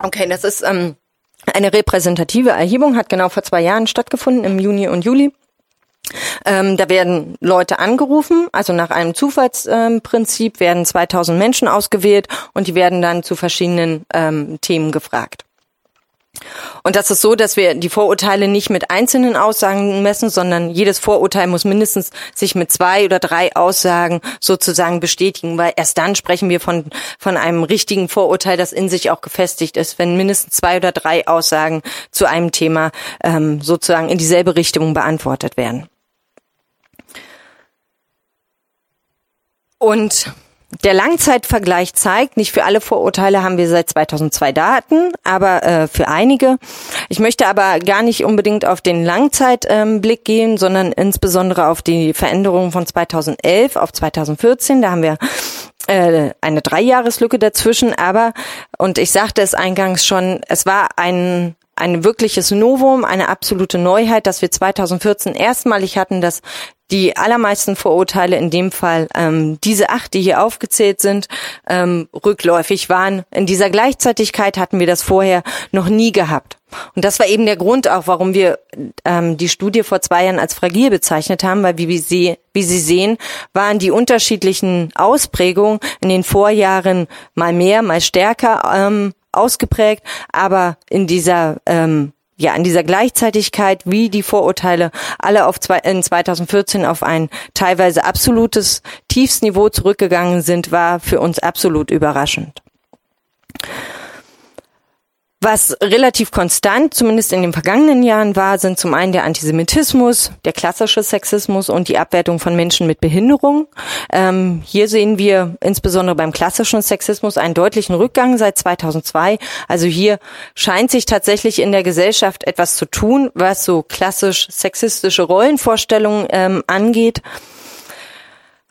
Okay, das ist ähm, eine repräsentative Erhebung, hat genau vor zwei Jahren stattgefunden, im Juni und Juli. Ähm, da werden Leute angerufen, also nach einem Zufallsprinzip ähm, werden 2000 Menschen ausgewählt und die werden dann zu verschiedenen ähm, Themen gefragt. Und das ist so, dass wir die Vorurteile nicht mit einzelnen Aussagen messen, sondern jedes Vorurteil muss mindestens sich mit zwei oder drei Aussagen sozusagen bestätigen, weil erst dann sprechen wir von, von einem richtigen Vorurteil, das in sich auch gefestigt ist, wenn mindestens zwei oder drei Aussagen zu einem Thema ähm, sozusagen in dieselbe Richtung beantwortet werden. Und der Langzeitvergleich zeigt, nicht für alle Vorurteile haben wir seit 2002 Daten, aber äh, für einige. Ich möchte aber gar nicht unbedingt auf den Langzeitblick ähm, gehen, sondern insbesondere auf die Veränderungen von 2011 auf 2014. Da haben wir äh, eine Dreijahreslücke dazwischen, aber, und ich sagte es eingangs schon, es war ein ein wirkliches Novum, eine absolute Neuheit, dass wir 2014 erstmalig hatten, dass die allermeisten Vorurteile in dem Fall, ähm, diese acht, die hier aufgezählt sind, ähm, rückläufig waren. In dieser Gleichzeitigkeit hatten wir das vorher noch nie gehabt. Und das war eben der Grund auch, warum wir ähm, die Studie vor zwei Jahren als fragil bezeichnet haben, weil wie, Sie, wie Sie sehen, waren die unterschiedlichen Ausprägungen in den Vorjahren mal mehr, mal stärker ähm, ausgeprägt, aber in dieser ähm, ja, in dieser Gleichzeitigkeit, wie die Vorurteile alle auf zwei, in 2014 auf ein teilweise absolutes Tiefsniveau zurückgegangen sind, war für uns absolut überraschend. Was relativ konstant, zumindest in den vergangenen Jahren war, sind zum einen der Antisemitismus, der klassische Sexismus und die Abwertung von Menschen mit Behinderung. Ähm, hier sehen wir insbesondere beim klassischen Sexismus einen deutlichen Rückgang seit 2002. Also hier scheint sich tatsächlich in der Gesellschaft etwas zu tun, was so klassisch sexistische Rollenvorstellungen ähm, angeht.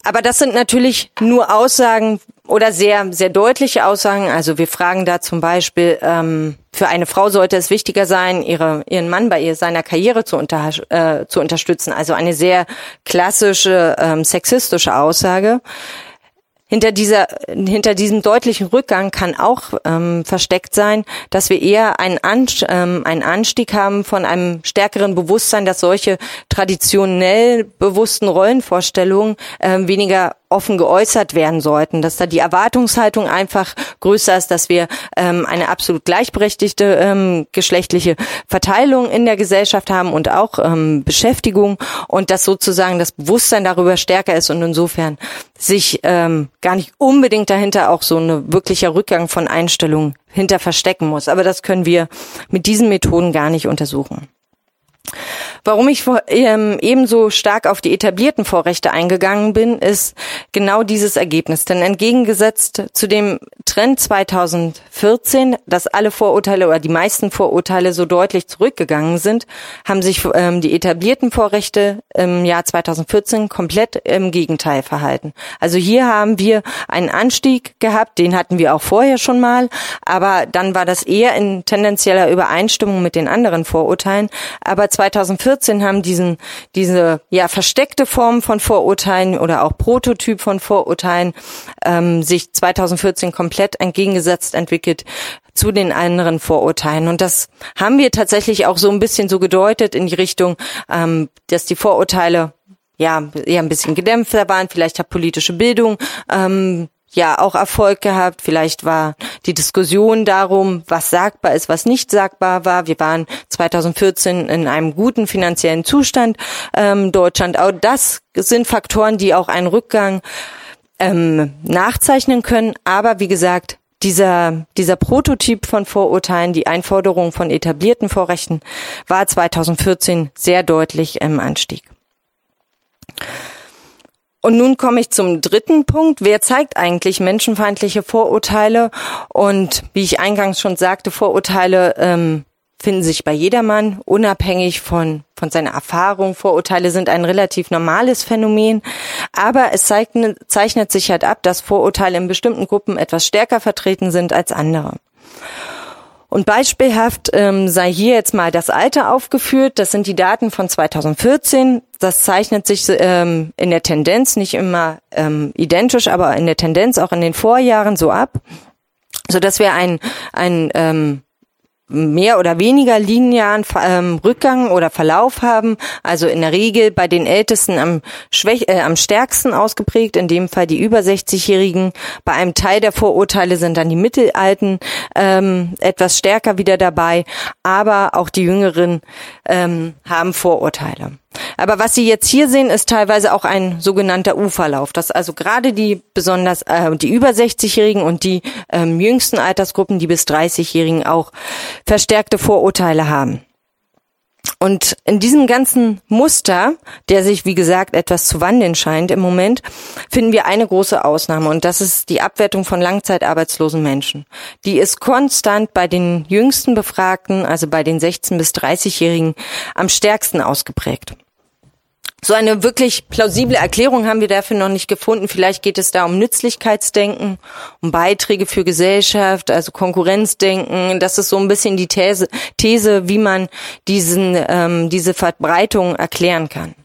Aber das sind natürlich nur Aussagen oder sehr, sehr deutliche Aussagen. Also wir fragen da zum Beispiel, ähm, für eine Frau sollte es wichtiger sein, ihre, ihren Mann bei ihr seiner Karriere zu, unter, äh, zu unterstützen. Also eine sehr klassische ähm, sexistische Aussage. Hinter dieser, hinter diesem deutlichen Rückgang kann auch ähm, versteckt sein, dass wir eher einen, Anst ähm, einen Anstieg haben von einem stärkeren Bewusstsein, dass solche traditionell bewussten Rollenvorstellungen ähm, weniger offen geäußert werden sollten, dass da die Erwartungshaltung einfach größer ist, dass wir ähm, eine absolut gleichberechtigte ähm, geschlechtliche Verteilung in der Gesellschaft haben und auch ähm, Beschäftigung und dass sozusagen das Bewusstsein darüber stärker ist und insofern sich ähm, gar nicht unbedingt dahinter auch so eine wirklicher Rückgang von Einstellungen hinter verstecken muss. Aber das können wir mit diesen Methoden gar nicht untersuchen. Warum ich ähm, ebenso stark auf die etablierten Vorrechte eingegangen bin, ist genau dieses Ergebnis. Denn entgegengesetzt zu dem Trend 2014, dass alle Vorurteile oder die meisten Vorurteile so deutlich zurückgegangen sind, haben sich ähm, die etablierten Vorrechte im Jahr 2014 komplett im Gegenteil verhalten. Also hier haben wir einen Anstieg gehabt, den hatten wir auch vorher schon mal, aber dann war das eher in tendenzieller Übereinstimmung mit den anderen Vorurteilen. Aber 2014 haben diesen, diese ja versteckte Form von Vorurteilen oder auch Prototyp von Vorurteilen ähm, sich 2014 komplett entgegengesetzt entwickelt zu den anderen Vorurteilen. Und das haben wir tatsächlich auch so ein bisschen so gedeutet in die Richtung, ähm, dass die Vorurteile ja eher ein bisschen gedämpfter waren. Vielleicht hat politische Bildung ähm, ja auch Erfolg gehabt. Vielleicht war die Diskussion darum, was sagbar ist, was nicht sagbar war. Wir waren 2014 in einem guten finanziellen Zustand. Ähm, Deutschland, auch das sind Faktoren, die auch einen Rückgang ähm, nachzeichnen können. Aber wie gesagt, dieser, dieser Prototyp von Vorurteilen, die Einforderung von etablierten Vorrechten, war 2014 sehr deutlich im Anstieg. Und nun komme ich zum dritten Punkt. Wer zeigt eigentlich menschenfeindliche Vorurteile? Und wie ich eingangs schon sagte, Vorurteile ähm, finden sich bei jedermann, unabhängig von, von seiner Erfahrung. Vorurteile sind ein relativ normales Phänomen, aber es zeichnet, zeichnet sich halt ab, dass Vorurteile in bestimmten Gruppen etwas stärker vertreten sind als andere. Und beispielhaft ähm, sei hier jetzt mal das Alter aufgeführt. Das sind die Daten von 2014. Das zeichnet sich ähm, in der Tendenz nicht immer ähm, identisch, aber in der Tendenz auch in den Vorjahren so ab, so dass wir ein, ein ähm, mehr oder weniger linearen ähm, Rückgang oder Verlauf haben. Also in der Regel bei den Ältesten am, schwäch äh, am stärksten ausgeprägt, in dem Fall die über 60-Jährigen. Bei einem Teil der Vorurteile sind dann die Mittelalten ähm, etwas stärker wieder dabei, aber auch die Jüngeren ähm, haben Vorurteile. Aber was Sie jetzt hier sehen, ist teilweise auch ein sogenannter U-Verlauf, dass also gerade die besonders äh, die über 60-Jährigen und die ähm, jüngsten Altersgruppen, die bis 30-Jährigen auch verstärkte Vorurteile haben. Und in diesem ganzen Muster, der sich, wie gesagt, etwas zu wandeln scheint im Moment, finden wir eine große Ausnahme und das ist die Abwertung von langzeitarbeitslosen Menschen. Die ist konstant bei den jüngsten Befragten, also bei den 16- bis 30-Jährigen, am stärksten ausgeprägt. So eine wirklich plausible Erklärung haben wir dafür noch nicht gefunden. Vielleicht geht es da um Nützlichkeitsdenken, um Beiträge für Gesellschaft, also Konkurrenzdenken. Das ist so ein bisschen die These, These wie man diesen, ähm, diese Verbreitung erklären kann.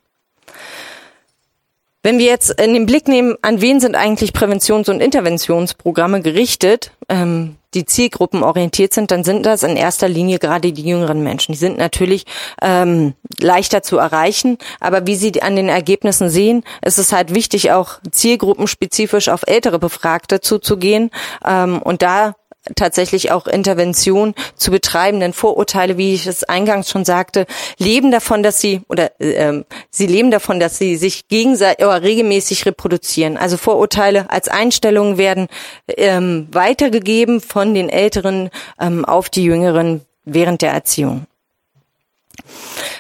Wenn wir jetzt in den Blick nehmen, an wen sind eigentlich Präventions- und Interventionsprogramme gerichtet, ähm, die Zielgruppen orientiert sind, dann sind das in erster Linie gerade die jüngeren Menschen. Die sind natürlich ähm, leichter zu erreichen, aber wie Sie an den Ergebnissen sehen, ist es halt wichtig, auch zielgruppenspezifisch auf ältere Befragte zuzugehen ähm, und da tatsächlich auch Intervention zu betreiben. Denn Vorurteile, wie ich es eingangs schon sagte, leben davon, dass sie oder ähm, sie leben davon, dass sie sich gegenseitig oder regelmäßig reproduzieren. Also Vorurteile als Einstellungen werden ähm, weitergegeben von den Älteren ähm, auf die Jüngeren während der Erziehung.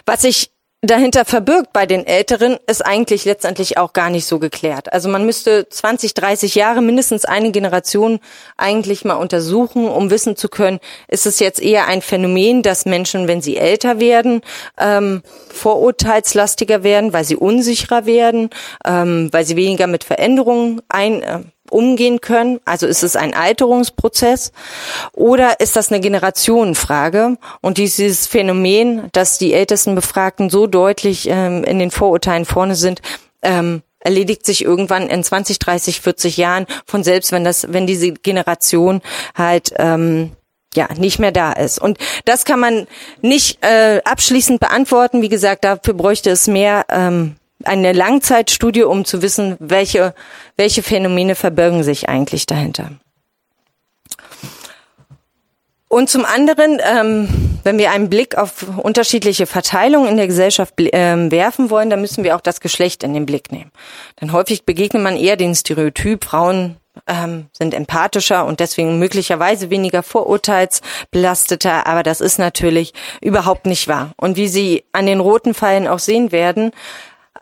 Was ich dahinter verbirgt bei den Älteren, ist eigentlich letztendlich auch gar nicht so geklärt. Also man müsste 20, 30 Jahre, mindestens eine Generation eigentlich mal untersuchen, um wissen zu können, ist es jetzt eher ein Phänomen, dass Menschen, wenn sie älter werden, ähm, vorurteilslastiger werden, weil sie unsicherer werden, ähm, weil sie weniger mit Veränderungen ein, äh, umgehen können? Also ist es ein Alterungsprozess oder ist das eine Generationenfrage? Und dieses Phänomen, dass die ältesten Befragten so deutlich ähm, in den Vorurteilen vorne sind, ähm, erledigt sich irgendwann in 20, 30, 40 Jahren von selbst, wenn das, wenn diese Generation halt ähm, ja nicht mehr da ist. Und das kann man nicht äh, abschließend beantworten. Wie gesagt, dafür bräuchte es mehr ähm, eine Langzeitstudie, um zu wissen, welche, welche Phänomene verbirgen sich eigentlich dahinter. Und zum anderen, ähm, wenn wir einen Blick auf unterschiedliche Verteilungen in der Gesellschaft ähm, werfen wollen, dann müssen wir auch das Geschlecht in den Blick nehmen. Denn häufig begegnet man eher den Stereotyp, Frauen ähm, sind empathischer und deswegen möglicherweise weniger vorurteilsbelasteter, aber das ist natürlich überhaupt nicht wahr. Und wie Sie an den roten Pfeilen auch sehen werden,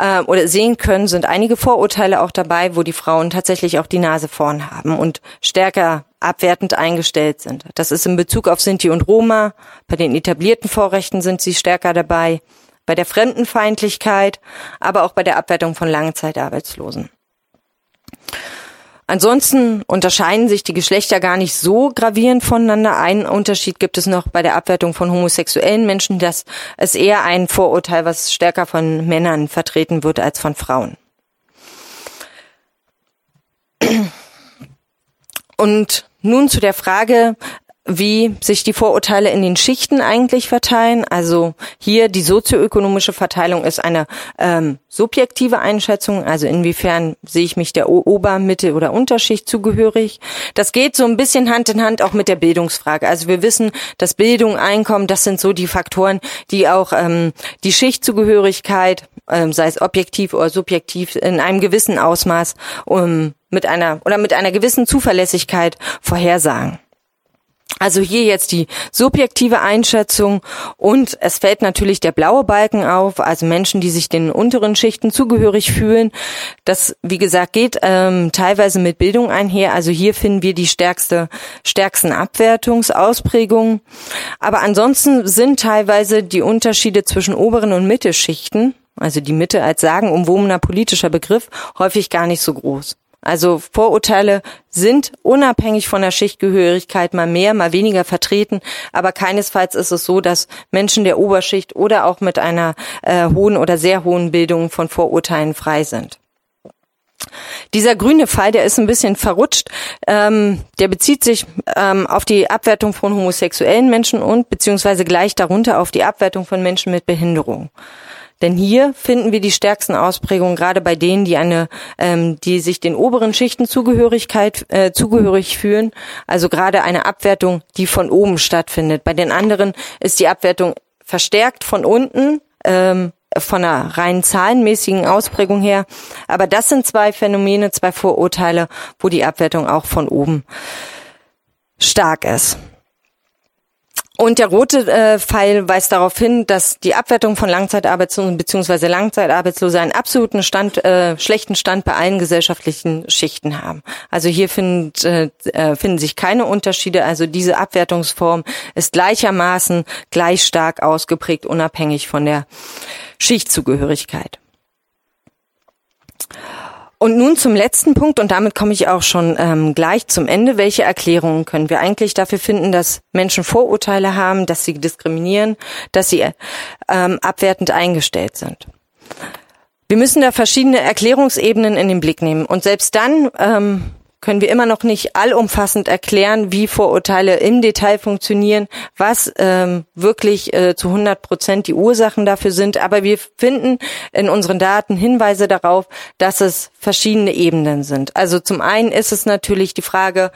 äh, oder sehen können, sind einige Vorurteile auch dabei, wo die Frauen tatsächlich auch die Nase vorn haben und stärker abwertend eingestellt sind. Das ist in Bezug auf Sinti und Roma. Bei den etablierten Vorrechten sind sie stärker dabei. Bei der Fremdenfeindlichkeit, aber auch bei der Abwertung von Langzeitarbeitslosen. Ansonsten unterscheiden sich die Geschlechter gar nicht so gravierend voneinander. Einen Unterschied gibt es noch bei der Abwertung von homosexuellen Menschen, dass es eher ein Vorurteil, was stärker von Männern vertreten wird als von Frauen. Und nun zu der Frage, wie sich die Vorurteile in den Schichten eigentlich verteilen. Also hier die sozioökonomische Verteilung ist eine ähm, subjektive Einschätzung, also inwiefern sehe ich mich der Ober-, Mitte- oder Unterschicht zugehörig. Das geht so ein bisschen Hand in Hand auch mit der Bildungsfrage. Also wir wissen, dass Bildung, Einkommen, das sind so die Faktoren, die auch ähm, die Schichtzugehörigkeit, ähm, sei es objektiv oder subjektiv, in einem gewissen Ausmaß um, mit einer oder mit einer gewissen Zuverlässigkeit vorhersagen. Also hier jetzt die subjektive Einschätzung und es fällt natürlich der blaue Balken auf, also Menschen, die sich den unteren Schichten zugehörig fühlen. Das, wie gesagt, geht ähm, teilweise mit Bildung einher. Also hier finden wir die stärkste, stärksten Abwertungsausprägungen. Aber ansonsten sind teilweise die Unterschiede zwischen oberen und Mittelschichten, also die Mitte als sagenumwobener politischer Begriff, häufig gar nicht so groß. Also Vorurteile sind unabhängig von der Schichtgehörigkeit mal mehr, mal weniger vertreten, aber keinesfalls ist es so, dass Menschen der Oberschicht oder auch mit einer äh, hohen oder sehr hohen Bildung von Vorurteilen frei sind. Dieser grüne Fall, der ist ein bisschen verrutscht. Ähm, der bezieht sich ähm, auf die Abwertung von homosexuellen Menschen und beziehungsweise gleich darunter auf die Abwertung von Menschen mit Behinderung. Denn hier finden wir die stärksten Ausprägungen gerade bei denen, die eine, ähm, die sich den oberen Schichten Zugehörigkeit äh, zugehörig fühlen. Also gerade eine Abwertung, die von oben stattfindet. Bei den anderen ist die Abwertung verstärkt von unten. Ähm, von einer rein zahlenmäßigen Ausprägung her. Aber das sind zwei Phänomene, zwei Vorurteile, wo die Abwertung auch von oben stark ist. Und der rote äh, Pfeil weist darauf hin, dass die Abwertung von Langzeitarbeitslosen bzw. Langzeitarbeitslose einen absoluten Stand, äh, schlechten Stand bei allen gesellschaftlichen Schichten haben. Also hier find, äh, äh, finden sich keine Unterschiede. Also diese Abwertungsform ist gleichermaßen gleich stark ausgeprägt, unabhängig von der Schichtzugehörigkeit. Und nun zum letzten Punkt, und damit komme ich auch schon ähm, gleich zum Ende. Welche Erklärungen können wir eigentlich dafür finden, dass Menschen Vorurteile haben, dass sie diskriminieren, dass sie ähm, abwertend eingestellt sind? Wir müssen da verschiedene Erklärungsebenen in den Blick nehmen. Und selbst dann ähm, können wir immer noch nicht allumfassend erklären, wie Vorurteile im Detail funktionieren, was ähm, wirklich äh, zu 100 Prozent die Ursachen dafür sind. Aber wir finden in unseren Daten Hinweise darauf, dass es verschiedene Ebenen sind. Also zum einen ist es natürlich die Frage,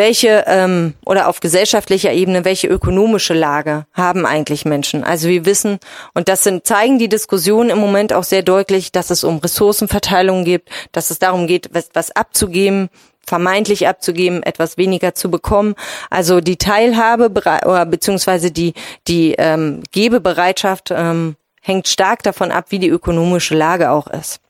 welche ähm, oder auf gesellschaftlicher Ebene, welche ökonomische Lage haben eigentlich Menschen? Also wir wissen, und das sind, zeigen die Diskussionen im Moment auch sehr deutlich, dass es um Ressourcenverteilung geht, dass es darum geht, was, was abzugeben, vermeintlich abzugeben, etwas weniger zu bekommen. Also die Teilhabe oder beziehungsweise die die ähm, Gebebereitschaft ähm, hängt stark davon ab, wie die ökonomische Lage auch ist.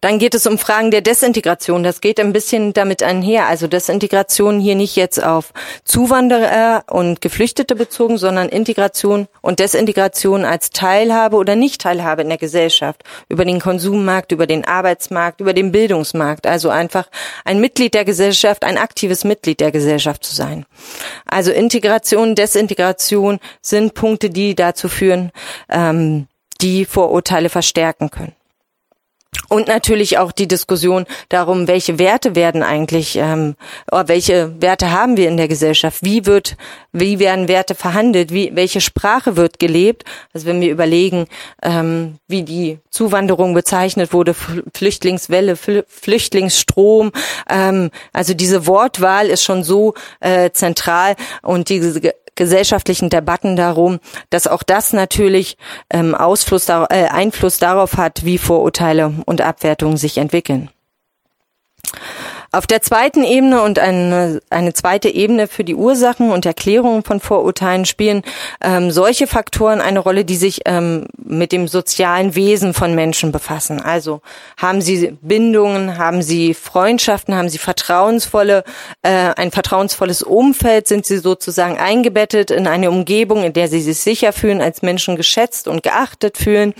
Dann geht es um Fragen der Desintegration. Das geht ein bisschen damit einher. Also Desintegration hier nicht jetzt auf Zuwanderer und Geflüchtete bezogen, sondern Integration und Desintegration als Teilhabe oder Nicht-Teilhabe in der Gesellschaft. Über den Konsummarkt, über den Arbeitsmarkt, über den Bildungsmarkt. Also einfach ein Mitglied der Gesellschaft, ein aktives Mitglied der Gesellschaft zu sein. Also Integration, Desintegration sind Punkte, die dazu führen, ähm, die Vorurteile verstärken können. Und natürlich auch die Diskussion darum, welche Werte werden eigentlich, ähm, oder welche Werte haben wir in der Gesellschaft? Wie wird, wie werden Werte verhandelt? Wie, welche Sprache wird gelebt? Also wenn wir überlegen, ähm, wie die Zuwanderung bezeichnet wurde, Flüchtlingswelle, Flüchtlingsstrom, ähm, also diese Wortwahl ist schon so äh, zentral und diese gesellschaftlichen Debatten darum, dass auch das natürlich ähm, Ausfluss, äh, Einfluss darauf hat, wie Vorurteile und Abwertungen sich entwickeln. Auf der zweiten Ebene und eine, eine zweite Ebene für die Ursachen und Erklärungen von Vorurteilen spielen ähm, solche Faktoren eine Rolle, die sich ähm, mit dem sozialen Wesen von Menschen befassen. Also haben sie Bindungen, haben sie Freundschaften, haben sie vertrauensvolle, äh, ein vertrauensvolles Umfeld, sind sie sozusagen eingebettet in eine Umgebung, in der sie sich sicher fühlen, als Menschen geschätzt und geachtet fühlen,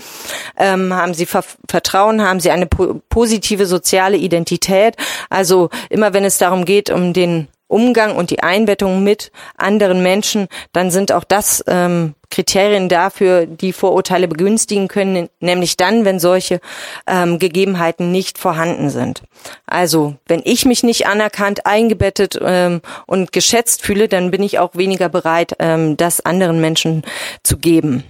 ähm, haben sie Ver Vertrauen, haben sie eine po positive soziale Identität, also immer wenn es darum geht, um den Umgang und die Einbettung mit anderen Menschen, dann sind auch das ähm, Kriterien dafür, die Vorurteile begünstigen können, nämlich dann, wenn solche ähm, Gegebenheiten nicht vorhanden sind. Also, wenn ich mich nicht anerkannt, eingebettet ähm, und geschätzt fühle, dann bin ich auch weniger bereit, ähm, das anderen Menschen zu geben.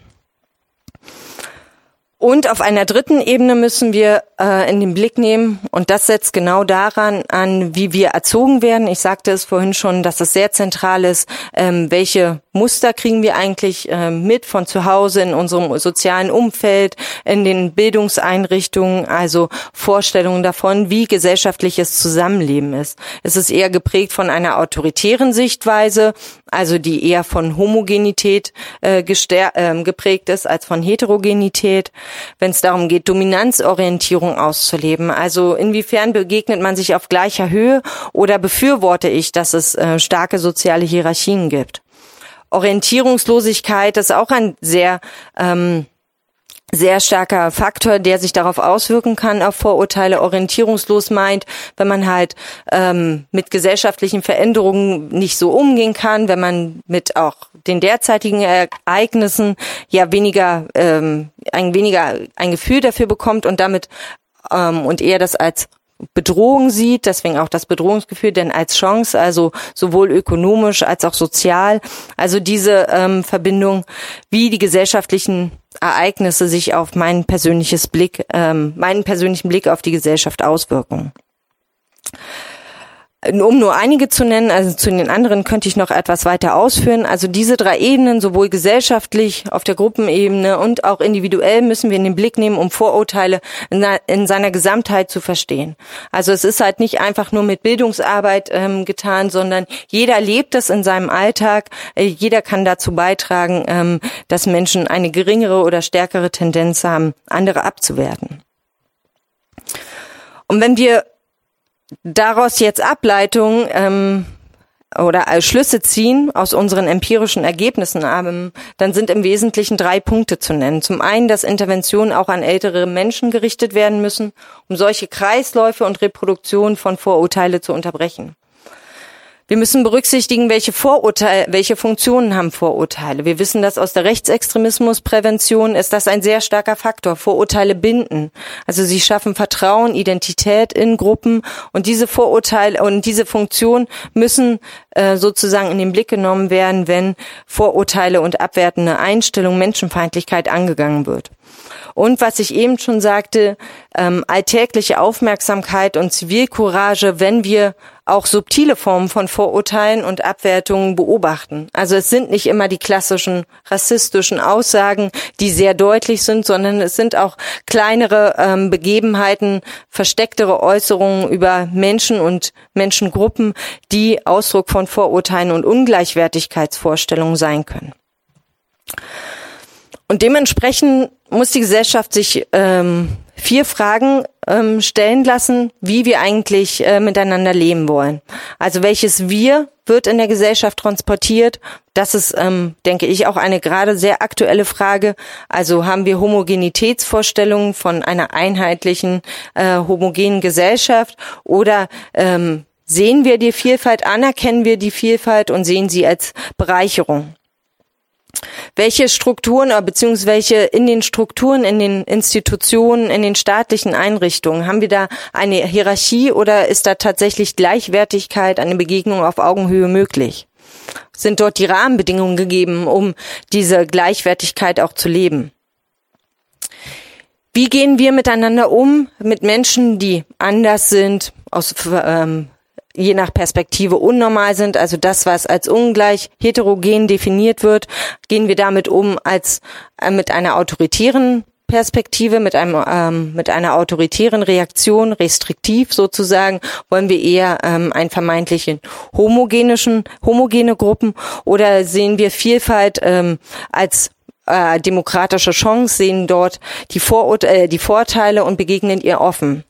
Und auf einer dritten Ebene müssen wir äh, in den Blick nehmen, und das setzt genau daran an, wie wir erzogen werden. Ich sagte es vorhin schon, dass es sehr zentral ist, ähm, welche Muster kriegen wir eigentlich äh, mit von zu Hause in unserem sozialen Umfeld, in den Bildungseinrichtungen, also Vorstellungen davon, wie gesellschaftliches Zusammenleben ist. Es ist eher geprägt von einer autoritären Sichtweise, also die eher von Homogenität äh, äh, geprägt ist als von Heterogenität. Wenn es darum geht, Dominanzorientierung auszuleben, also inwiefern begegnet man sich auf gleicher Höhe oder befürworte ich, dass es äh, starke soziale Hierarchien gibt. Orientierungslosigkeit ist auch ein sehr ähm, sehr starker Faktor, der sich darauf auswirken kann auf Vorurteile. Orientierungslos meint, wenn man halt ähm, mit gesellschaftlichen Veränderungen nicht so umgehen kann, wenn man mit auch den derzeitigen Ereignissen ja weniger ähm, ein weniger ein Gefühl dafür bekommt und damit ähm, und eher das als Bedrohung sieht, deswegen auch das Bedrohungsgefühl, denn als Chance, also sowohl ökonomisch als auch sozial, also diese ähm, Verbindung, wie die gesellschaftlichen Ereignisse sich auf mein persönliches Blick, ähm, meinen persönlichen Blick auf die Gesellschaft auswirken. Um nur einige zu nennen, also zu den anderen könnte ich noch etwas weiter ausführen. Also diese drei Ebenen, sowohl gesellschaftlich, auf der Gruppenebene und auch individuell müssen wir in den Blick nehmen, um Vorurteile in, seiner Gesamtheit zu verstehen. Also es ist halt nicht einfach nur mit Bildungsarbeit ähm, getan, sondern jeder lebt es in seinem Alltag. Äh, jeder kann dazu beitragen, ähm, dass Menschen eine geringere oder stärkere Tendenz haben, andere abzuwerten. Und wenn wir daraus jetzt Ableitungen ähm, oder Schlüsse ziehen aus unseren empirischen Ergebnissen, ähm, dann sind im Wesentlichen drei Punkte zu nennen. Zum einen, dass Interventionen auch an ältere Menschen gerichtet werden müssen, um solche Kreisläufe und Reproduktionen von Vorurteile zu unterbrechen. Wir müssen berücksichtigen, welche Vorurteile, welche Funktionen haben Vorurteile. Wir wissen, dass aus der Rechtsextremismusprävention ist das ein sehr starker Faktor. Vorurteile binden. Also sie schaffen Vertrauen, Identität in Gruppen und diese Vorurteile und diese Funktion müssen äh, sozusagen in den Blick genommen werden, wenn Vorurteile und abwertende Einstellung, Menschenfeindlichkeit angegangen wird. Und was ich eben schon sagte, ähm, alltägliche Aufmerksamkeit und Zivilcourage, wenn wir auch subtile Formen von Vorurteilen und Abwertungen beobachten. Also es sind nicht immer die klassischen rassistischen Aussagen, die sehr deutlich sind, sondern es sind auch kleinere ähm, Begebenheiten, verstecktere Äußerungen über Menschen und Menschengruppen, die Ausdruck von Vorurteilen und Ungleichwertigkeitsvorstellungen sein können. Und dementsprechend muss die Gesellschaft sich ähm, vier Fragen ähm, stellen lassen, wie wir eigentlich äh, miteinander leben wollen. Also welches Wir wird in der Gesellschaft transportiert? Das ist, ähm, denke ich, auch eine gerade sehr aktuelle Frage. Also haben wir Homogenitätsvorstellungen von einer einheitlichen, äh, homogenen Gesellschaft oder ähm, sehen wir die Vielfalt, anerkennen wir die Vielfalt und sehen sie als Bereicherung? Welche Strukturen äh, beziehungsweise in den Strukturen, in den Institutionen, in den staatlichen Einrichtungen haben wir da eine Hierarchie oder ist da tatsächlich Gleichwertigkeit, eine Begegnung auf Augenhöhe möglich? Sind dort die Rahmenbedingungen gegeben, um diese Gleichwertigkeit auch zu leben? Wie gehen wir miteinander um mit Menschen, die anders sind, aus ähm, je nach Perspektive unnormal sind, also das, was als ungleich heterogen definiert wird, gehen wir damit um als äh, mit einer autoritären Perspektive, mit einem ähm, mit einer autoritären Reaktion, restriktiv sozusagen, wollen wir eher ähm, einen vermeintlichen homogenischen homogene Gruppen oder sehen wir Vielfalt ähm, als äh, demokratische Chance, sehen dort die, Vorurte äh, die Vorteile und begegnen ihr offen.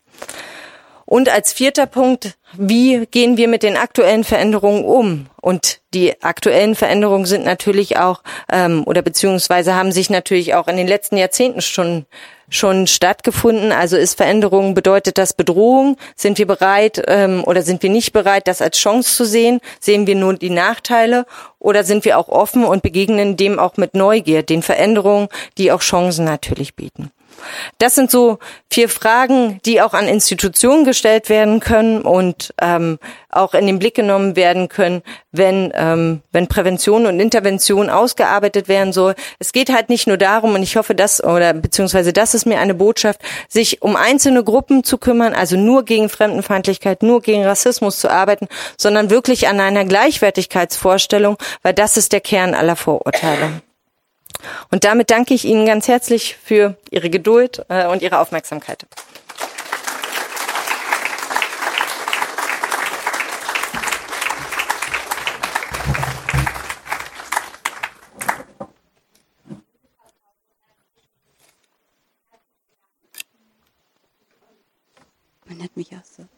Und als vierter Punkt, wie gehen wir mit den aktuellen Veränderungen um? Und die aktuellen Veränderungen sind natürlich auch, ähm, oder beziehungsweise haben sich natürlich auch in den letzten Jahrzehnten schon schon stattgefunden. Also ist Veränderung, bedeutet das Bedrohung? Sind wir bereit ähm, oder sind wir nicht bereit, das als Chance zu sehen? Sehen wir nur die Nachteile oder sind wir auch offen und begegnen dem auch mit Neugier, den Veränderungen, die auch Chancen natürlich bieten? Das sind so vier Fragen, die auch an Institutionen gestellt werden können und ähm, auch in den Blick genommen werden können, wenn, ähm, wenn Prävention und Intervention ausgearbeitet werden soll. Es geht halt nicht nur darum, und ich hoffe, dass, oder beziehungsweise das ist mir eine Botschaft, sich um einzelne Gruppen zu kümmern, also nur gegen Fremdenfeindlichkeit, nur gegen Rassismus zu arbeiten, sondern wirklich an einer Gleichwertigkeitsvorstellung, weil das ist der Kern aller Vorurteile. Und damit danke ich Ihnen ganz herzlich für Ihre Geduld äh, und Ihre Aufmerksamkeit. Man hat mich auch so.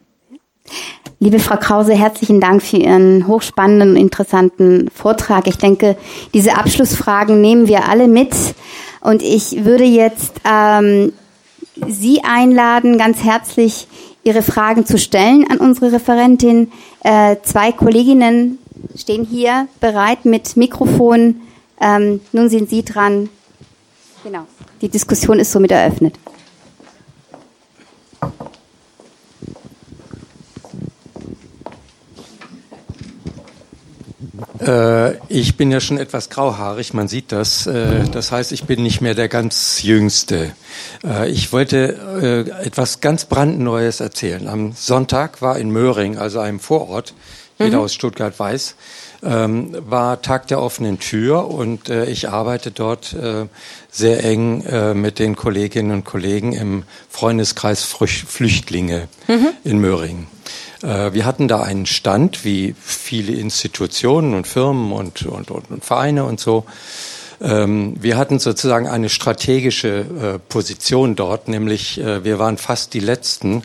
Liebe Frau Krause, herzlichen Dank für Ihren hochspannenden und interessanten Vortrag. Ich denke, diese Abschlussfragen nehmen wir alle mit. Und ich würde jetzt ähm, Sie einladen, ganz herzlich Ihre Fragen zu stellen an unsere Referentin. Äh, zwei Kolleginnen stehen hier bereit mit Mikrofon. Ähm, nun sind Sie dran. Genau. Die Diskussion ist somit eröffnet. Äh, ich bin ja schon etwas grauhaarig, man sieht das. Äh, das heißt, ich bin nicht mehr der ganz Jüngste. Äh, ich wollte äh, etwas ganz brandneues erzählen. Am Sonntag war in Möhring, also einem Vorort, jeder mhm. aus Stuttgart weiß, ähm, war Tag der offenen Tür und äh, ich arbeite dort äh, sehr eng mit den Kolleginnen und Kollegen im Freundeskreis Flüchtlinge mhm. in Möhring. Äh, wir hatten da einen Stand, wie viele Institutionen und Firmen und, und, und, und Vereine und so. Ähm, wir hatten sozusagen eine strategische äh, Position dort, nämlich äh, wir waren fast die Letzten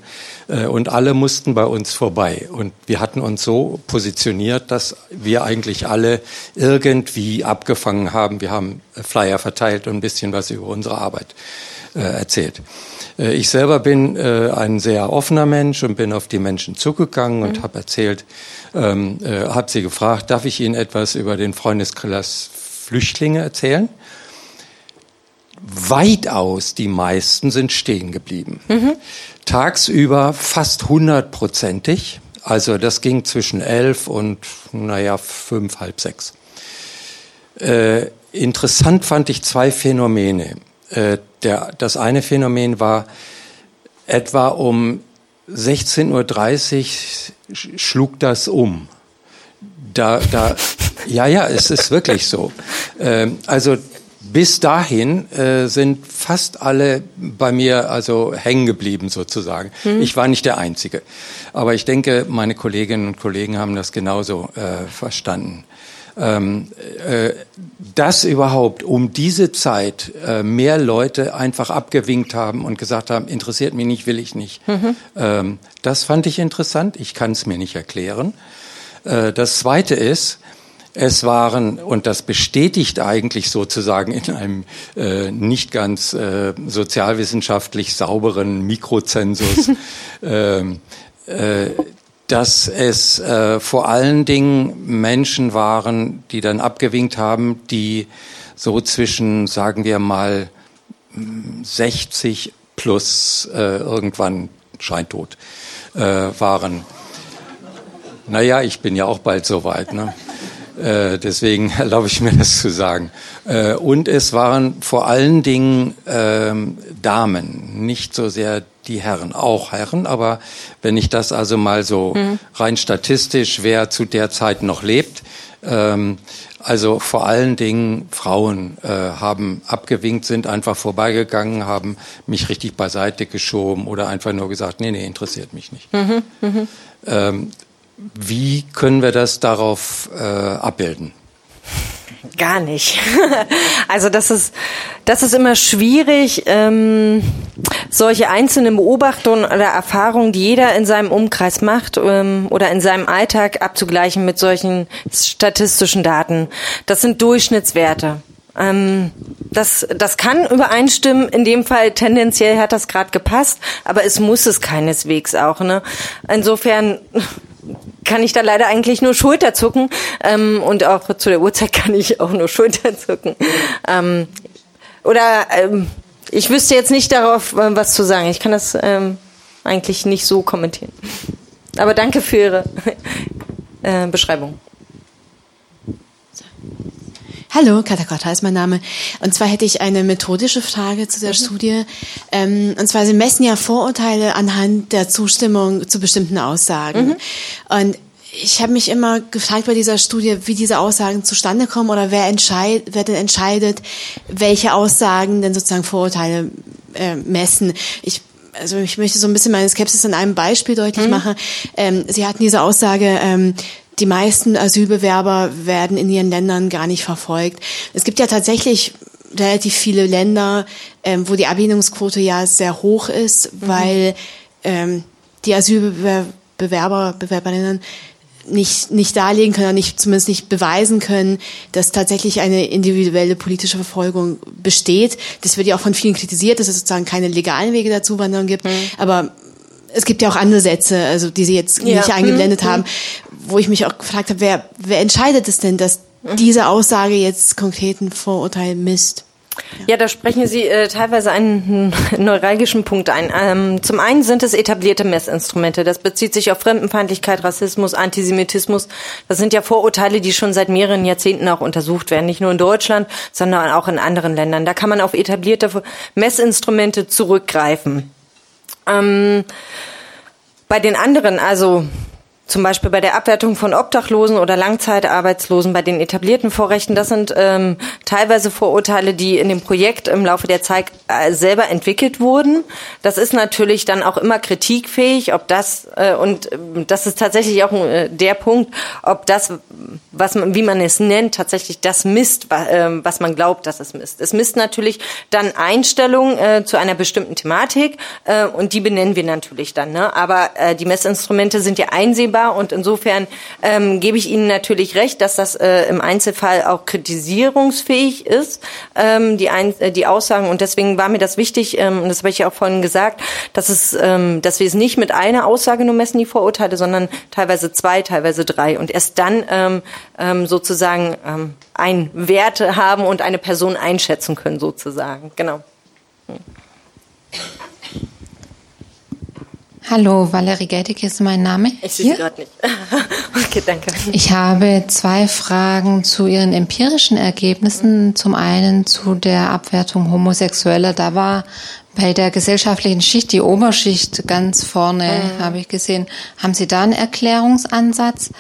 und alle mussten bei uns vorbei. Und wir hatten uns so positioniert, dass wir eigentlich alle irgendwie abgefangen haben. Wir haben Flyer verteilt und ein bisschen was über unsere Arbeit erzählt. Äh, ich selber bin äh, ein sehr offener Mensch und bin auf die Menschen zugegangen und mhm. habe erzählt, ähm, äh, habe sie gefragt, darf ich Ihnen etwas über den Freundeskreis Flüchtlinge erzählen? Weitaus die meisten sind stehen geblieben. Mhm. Tagsüber fast hundertprozentig. Also das ging zwischen elf und naja fünf, halb sechs. Äh, interessant fand ich zwei Phänomene. Äh, der, das eine Phänomen war, etwa um 16.30 Uhr schlug das um. Da, da, ja, ja, es ist wirklich so. Ähm, also bis dahin äh, sind fast alle bei mir also hängen geblieben sozusagen. Mhm. Ich war nicht der Einzige, aber ich denke, meine Kolleginnen und Kollegen haben das genauso äh, verstanden ähm, äh, dass überhaupt um diese Zeit äh, mehr Leute einfach abgewinkt haben und gesagt haben, interessiert mich nicht, will ich nicht. Mhm. Ähm, das fand ich interessant. Ich kann es mir nicht erklären. Äh, das Zweite ist, es waren, und das bestätigt eigentlich sozusagen in einem äh, nicht ganz äh, sozialwissenschaftlich sauberen Mikrozensus, ähm, äh, dass es äh, vor allen Dingen Menschen waren, die dann abgewinkt haben, die so zwischen, sagen wir mal, 60 plus äh, irgendwann scheintot äh, waren. Naja, ich bin ja auch bald soweit. Ne? Äh, deswegen erlaube ich mir das zu sagen. Äh, und es waren vor allen Dingen ähm, Damen, nicht so sehr die Herren, auch Herren, aber wenn ich das also mal so mhm. rein statistisch, wer zu der Zeit noch lebt, ähm, also vor allen Dingen Frauen äh, haben abgewinkt, sind einfach vorbeigegangen, haben mich richtig beiseite geschoben oder einfach nur gesagt, nee, nee, interessiert mich nicht. Mhm, mh. ähm, wie können wir das darauf äh, abbilden? Gar nicht. Also das ist das ist immer schwierig, ähm, solche einzelnen Beobachtungen oder Erfahrungen, die jeder in seinem Umkreis macht ähm, oder in seinem Alltag abzugleichen mit solchen statistischen Daten. Das sind Durchschnittswerte. Ähm, das, das kann übereinstimmen. In dem Fall tendenziell hat das gerade gepasst, aber es muss es keineswegs auch. Ne? Insofern kann ich da leider eigentlich nur Schulterzucken ähm, und auch zu der Uhrzeit kann ich auch nur Schulterzucken. Ähm, oder ähm, ich wüsste jetzt nicht darauf, äh, was zu sagen. Ich kann das ähm, eigentlich nicht so kommentieren. Aber danke für Ihre äh, Beschreibung. Hallo, Katakata ist mein Name. Und zwar hätte ich eine methodische Frage zu der mhm. Studie. Ähm, und zwar, Sie messen ja Vorurteile anhand der Zustimmung zu bestimmten Aussagen. Mhm. Und ich habe mich immer gefragt bei dieser Studie, wie diese Aussagen zustande kommen oder wer, entscheid, wer denn entscheidet, welche Aussagen denn sozusagen Vorurteile äh, messen. Ich also ich möchte so ein bisschen meine Skepsis an einem Beispiel deutlich mhm. machen. Ähm, Sie hatten diese Aussage, ähm, die meisten Asylbewerber werden in ihren Ländern gar nicht verfolgt. Es gibt ja tatsächlich relativ viele Länder, ähm, wo die Ablehnungsquote ja sehr hoch ist, mhm. weil ähm, die Asylbewerber, Bewerberinnen nicht, nicht darlegen können, nicht, zumindest nicht beweisen können, dass tatsächlich eine individuelle politische Verfolgung besteht. Das wird ja auch von vielen kritisiert, dass es sozusagen keine legalen Wege der Zuwanderung gibt. Mhm. Aber es gibt ja auch andere Sätze, also die Sie jetzt ja. nicht eingeblendet mhm. haben, wo ich mich auch gefragt habe, wer, wer entscheidet es denn, dass mhm. diese Aussage jetzt konkreten Vorurteil misst? Ja, da sprechen Sie äh, teilweise einen neuralgischen Punkt ein. Ähm, zum einen sind es etablierte Messinstrumente. Das bezieht sich auf Fremdenfeindlichkeit, Rassismus, Antisemitismus. Das sind ja Vorurteile, die schon seit mehreren Jahrzehnten auch untersucht werden. Nicht nur in Deutschland, sondern auch in anderen Ländern. Da kann man auf etablierte Messinstrumente zurückgreifen. Ähm, bei den anderen, also zum Beispiel bei der Abwertung von Obdachlosen oder Langzeitarbeitslosen, bei den etablierten Vorrechten, das sind ähm, teilweise Vorurteile, die in dem Projekt im Laufe der Zeit äh, selber entwickelt wurden. Das ist natürlich dann auch immer kritikfähig, ob das äh, und äh, das ist tatsächlich auch äh, der Punkt, ob das, was man, wie man es nennt, tatsächlich das misst, ähm, was man glaubt, dass es misst. Es misst natürlich dann Einstellungen äh, zu einer bestimmten Thematik äh, und die benennen wir natürlich dann. Ne? Aber äh, die Messinstrumente sind ja einsehbar war. Und insofern ähm, gebe ich Ihnen natürlich recht, dass das äh, im Einzelfall auch kritisierungsfähig ist, ähm, die, Ein äh, die Aussagen. Und deswegen war mir das wichtig, ähm, und das habe ich ja auch vorhin gesagt, dass, es, ähm, dass wir es nicht mit einer Aussage nur messen, die Vorurteile, sondern teilweise zwei, teilweise drei. Und erst dann ähm, ähm, sozusagen ähm, einen Wert haben und eine Person einschätzen können, sozusagen. Genau. Hm. Hallo, Valerie Geltig ist mein Name. Ich sehe Sie gerade nicht. okay, danke. Ich habe zwei Fragen zu Ihren empirischen Ergebnissen. Zum einen zu der Abwertung Homosexueller. Da war bei der gesellschaftlichen Schicht die Oberschicht ganz vorne, mhm. habe ich gesehen. Haben Sie da einen Erklärungsansatz?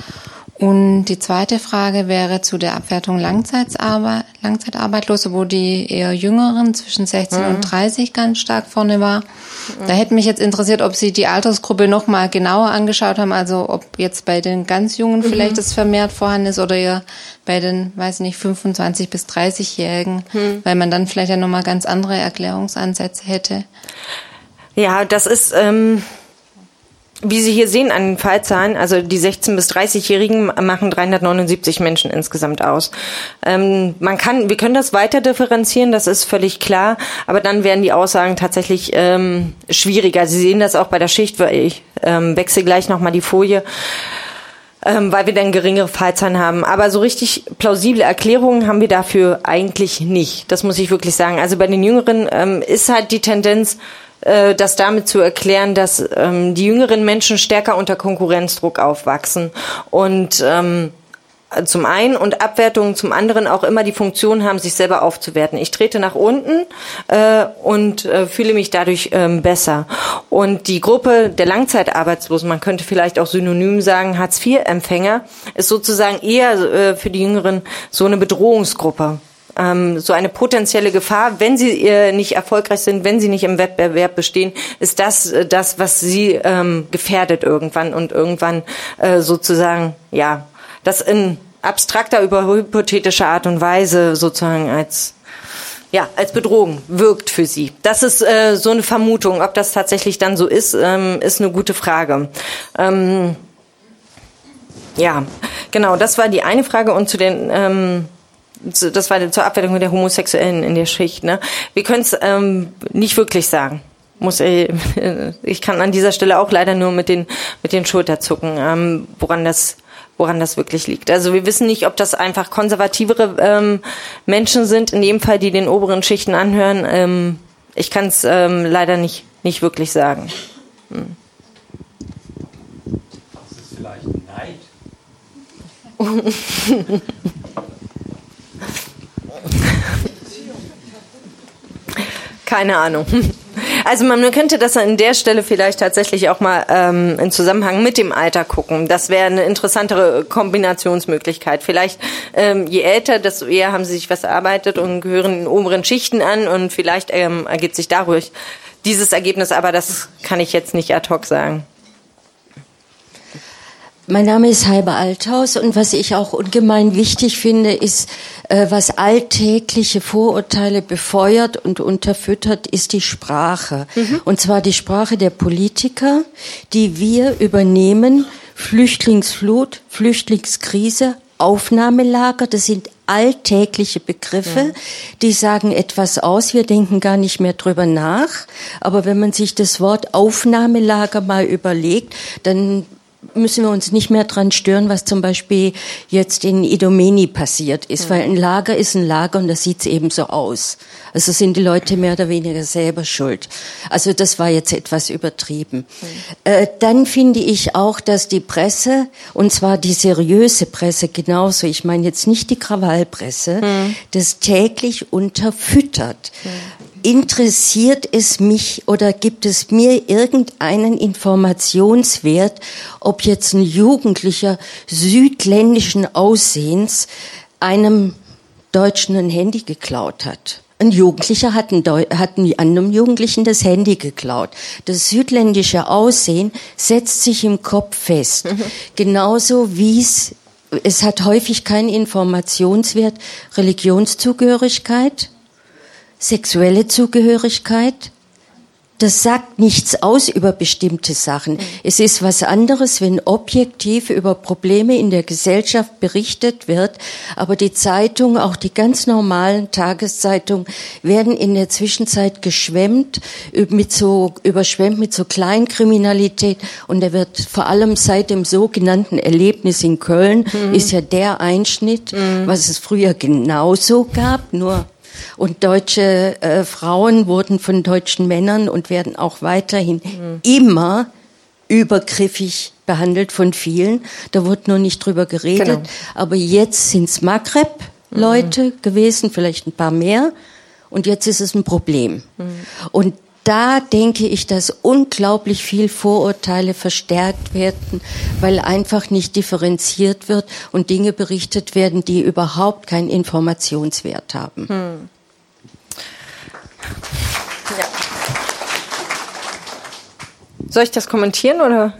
Und die zweite Frage wäre zu der Abwertung Langzeitarbeit, Langzeitarbeitslose, wo die eher Jüngeren zwischen 16 mhm. und 30 ganz stark vorne war. Mhm. Da hätte mich jetzt interessiert, ob Sie die Altersgruppe noch mal genauer angeschaut haben, also ob jetzt bei den ganz Jungen mhm. vielleicht das vermehrt vorhanden ist oder eher bei den, weiß nicht, 25 bis 30-Jährigen, mhm. weil man dann vielleicht ja noch mal ganz andere Erklärungsansätze hätte. Ja, das ist ähm, wie Sie hier sehen an den Fallzahlen, also die 16- bis 30-Jährigen machen 379 Menschen insgesamt aus. Ähm, man kann, wir können das weiter differenzieren, das ist völlig klar, aber dann werden die Aussagen tatsächlich ähm, schwieriger. Sie sehen das auch bei der Schicht, weil ich ähm, wechsle gleich nochmal die Folie. Ähm, weil wir dann geringere Fallzahlen haben. Aber so richtig plausible Erklärungen haben wir dafür eigentlich nicht. Das muss ich wirklich sagen. Also bei den Jüngeren ähm, ist halt die Tendenz, äh, das damit zu erklären, dass ähm, die jüngeren Menschen stärker unter Konkurrenzdruck aufwachsen und ähm, zum einen und Abwertungen zum anderen auch immer die Funktion haben, sich selber aufzuwerten. Ich trete nach unten äh, und äh, fühle mich dadurch ähm, besser. Und die Gruppe der Langzeitarbeitslosen, man könnte vielleicht auch synonym sagen, Hartz-IV-Empfänger, ist sozusagen eher äh, für die Jüngeren so eine Bedrohungsgruppe ähm, so eine potenzielle Gefahr, wenn sie äh, nicht erfolgreich sind, wenn sie nicht im Wettbewerb bestehen, ist das äh, das, was sie ähm, gefährdet irgendwann und irgendwann äh, sozusagen, ja, das in abstrakter, über hypothetischer Art und Weise sozusagen als ja, als Bedrohung wirkt für sie. Das ist äh, so eine Vermutung. Ob das tatsächlich dann so ist, ähm, ist eine gute Frage. Ähm, ja, genau, das war die eine Frage. Und zu den ähm, das war zur Abwertung der Homosexuellen in der Schicht. Ne? Wir können es ähm, nicht wirklich sagen. Muss ich, ich kann an dieser Stelle auch leider nur mit den mit den Schulter zucken, ähm, woran das woran das wirklich liegt. Also wir wissen nicht, ob das einfach konservativere ähm, Menschen sind, in dem Fall, die den oberen Schichten anhören. Ähm, Ich kann es ähm, leider nicht, nicht wirklich sagen. Hm. Das ist vielleicht Neid. Keine Ahnung. Also man könnte das an der Stelle vielleicht tatsächlich auch mal ähm, in Zusammenhang mit dem Alter gucken. Das wäre eine interessantere Kombinationsmöglichkeit. Vielleicht ähm, je älter, desto eher haben sie sich was erarbeitet und gehören in oberen Schichten an und vielleicht ähm, ergibt sich dadurch dieses Ergebnis, aber das kann ich jetzt nicht ad hoc sagen. Mein Name ist Heibe Althaus und was ich auch ungemein wichtig finde, ist, äh, was alltägliche Vorurteile befeuert und unterfüttert, ist die Sprache. Mhm. Und zwar die Sprache der Politiker, die wir übernehmen. Flüchtlingsflut, Flüchtlingskrise, Aufnahmelager, das sind alltägliche Begriffe, ja. die sagen etwas aus, wir denken gar nicht mehr drüber nach. Aber wenn man sich das Wort Aufnahmelager mal überlegt, dann müssen wir uns nicht mehr dran stören, was zum Beispiel jetzt in Idomeni passiert ist, mhm. weil ein Lager ist ein Lager und das sieht eben so aus. Also sind die Leute mehr oder weniger selber schuld. Also das war jetzt etwas übertrieben. Mhm. Äh, dann finde ich auch, dass die Presse, und zwar die seriöse Presse genauso, ich meine jetzt nicht die Krawallpresse, mhm. das täglich unterfüttert. Interessiert es mich oder gibt es mir irgendeinen Informationswert, ob jetzt ein Jugendlicher südländischen Aussehens einem Deutschen ein Handy geklaut hat? Ein Jugendlicher hat, ein hat einem Jugendlichen das Handy geklaut. Das südländische Aussehen setzt sich im Kopf fest. Genauso wie es, es hat häufig keinen Informationswert, Religionszugehörigkeit, sexuelle Zugehörigkeit, das sagt nichts aus über bestimmte Sachen. Es ist was anderes, wenn objektiv über Probleme in der Gesellschaft berichtet wird, aber die Zeitung, auch die ganz normalen Tageszeitungen, werden in der Zwischenzeit geschwemmt, mit so, überschwemmt mit so Kleinkriminalität und da wird vor allem seit dem sogenannten Erlebnis in Köln, mhm. ist ja der Einschnitt, mhm. was es früher genauso gab, nur und deutsche äh, Frauen wurden von deutschen Männern und werden auch weiterhin mhm. immer übergriffig behandelt von vielen. Da wurde nur nicht drüber geredet. Genau. Aber jetzt sind es Maghreb-Leute mhm. gewesen, vielleicht ein paar mehr. Und jetzt ist es ein Problem. Mhm. Und da denke ich, dass unglaublich viel Vorurteile verstärkt werden, weil einfach nicht differenziert wird und Dinge berichtet werden, die überhaupt keinen Informationswert haben. Hm. Ja. Soll ich das kommentieren oder?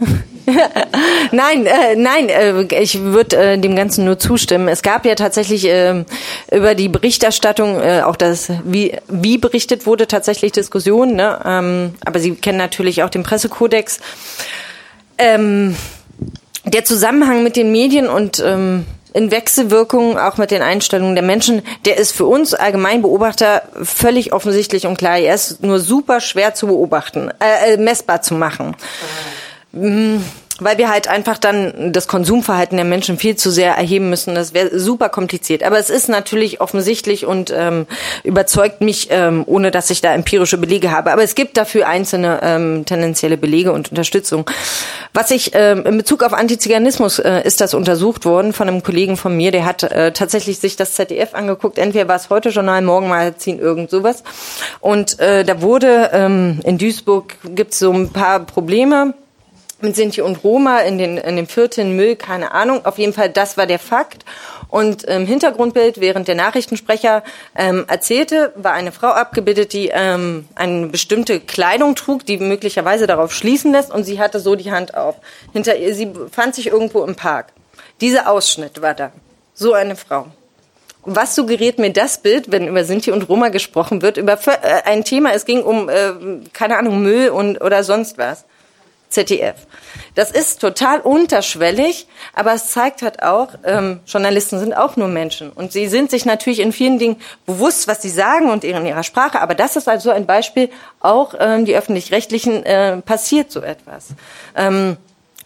Nein, äh, nein, äh, ich würde äh, dem Ganzen nur zustimmen. Es gab ja tatsächlich äh, über die Berichterstattung, äh, auch das, wie, wie berichtet wurde, tatsächlich Diskussionen. Ne? Ähm, aber Sie kennen natürlich auch den Pressekodex. Ähm, der Zusammenhang mit den Medien und ähm, in Wechselwirkung auch mit den Einstellungen der Menschen, der ist für uns Allgemeinbeobachter völlig offensichtlich und klar. Er ist nur super schwer zu beobachten, äh, äh messbar zu machen. Mhm weil wir halt einfach dann das Konsumverhalten der Menschen viel zu sehr erheben müssen. Das wäre super kompliziert. Aber es ist natürlich offensichtlich und ähm, überzeugt mich, ähm, ohne dass ich da empirische Belege habe. Aber es gibt dafür einzelne ähm, tendenzielle Belege und Unterstützung. Was ich ähm, in Bezug auf Antiziganismus äh, ist das untersucht worden von einem Kollegen von mir, der hat äh, tatsächlich sich das ZDF angeguckt. Entweder war es heute Journal, morgen Magazin, irgend sowas. Und äh, da wurde ähm, in Duisburg gibt es so ein paar Probleme mit Sinti und Roma in den, in dem Vierteln Müll, keine Ahnung. Auf jeden Fall, das war der Fakt. Und im Hintergrundbild, während der Nachrichtensprecher ähm, erzählte, war eine Frau abgebildet, die ähm, eine bestimmte Kleidung trug, die möglicherweise darauf schließen lässt. Und sie hatte so die Hand auf. Hinter ihr, sie fand sich irgendwo im Park. Dieser Ausschnitt war da. So eine Frau. Was suggeriert mir das Bild, wenn über Sinti und Roma gesprochen wird, über äh, ein Thema, es ging um, äh, keine Ahnung, Müll und, oder sonst was? ZDF. Das ist total unterschwellig, aber es zeigt halt auch, ähm, Journalisten sind auch nur Menschen und sie sind sich natürlich in vielen Dingen bewusst, was sie sagen und in ihrer Sprache, aber das ist also ein Beispiel, auch ähm, die öffentlich-rechtlichen äh, passiert so etwas. Ähm,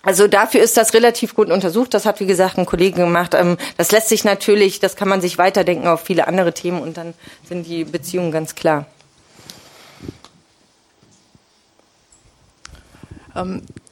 also dafür ist das relativ gut untersucht. Das hat, wie gesagt, ein Kollege gemacht. Ähm, das lässt sich natürlich, das kann man sich weiterdenken auf viele andere Themen und dann sind die Beziehungen ganz klar.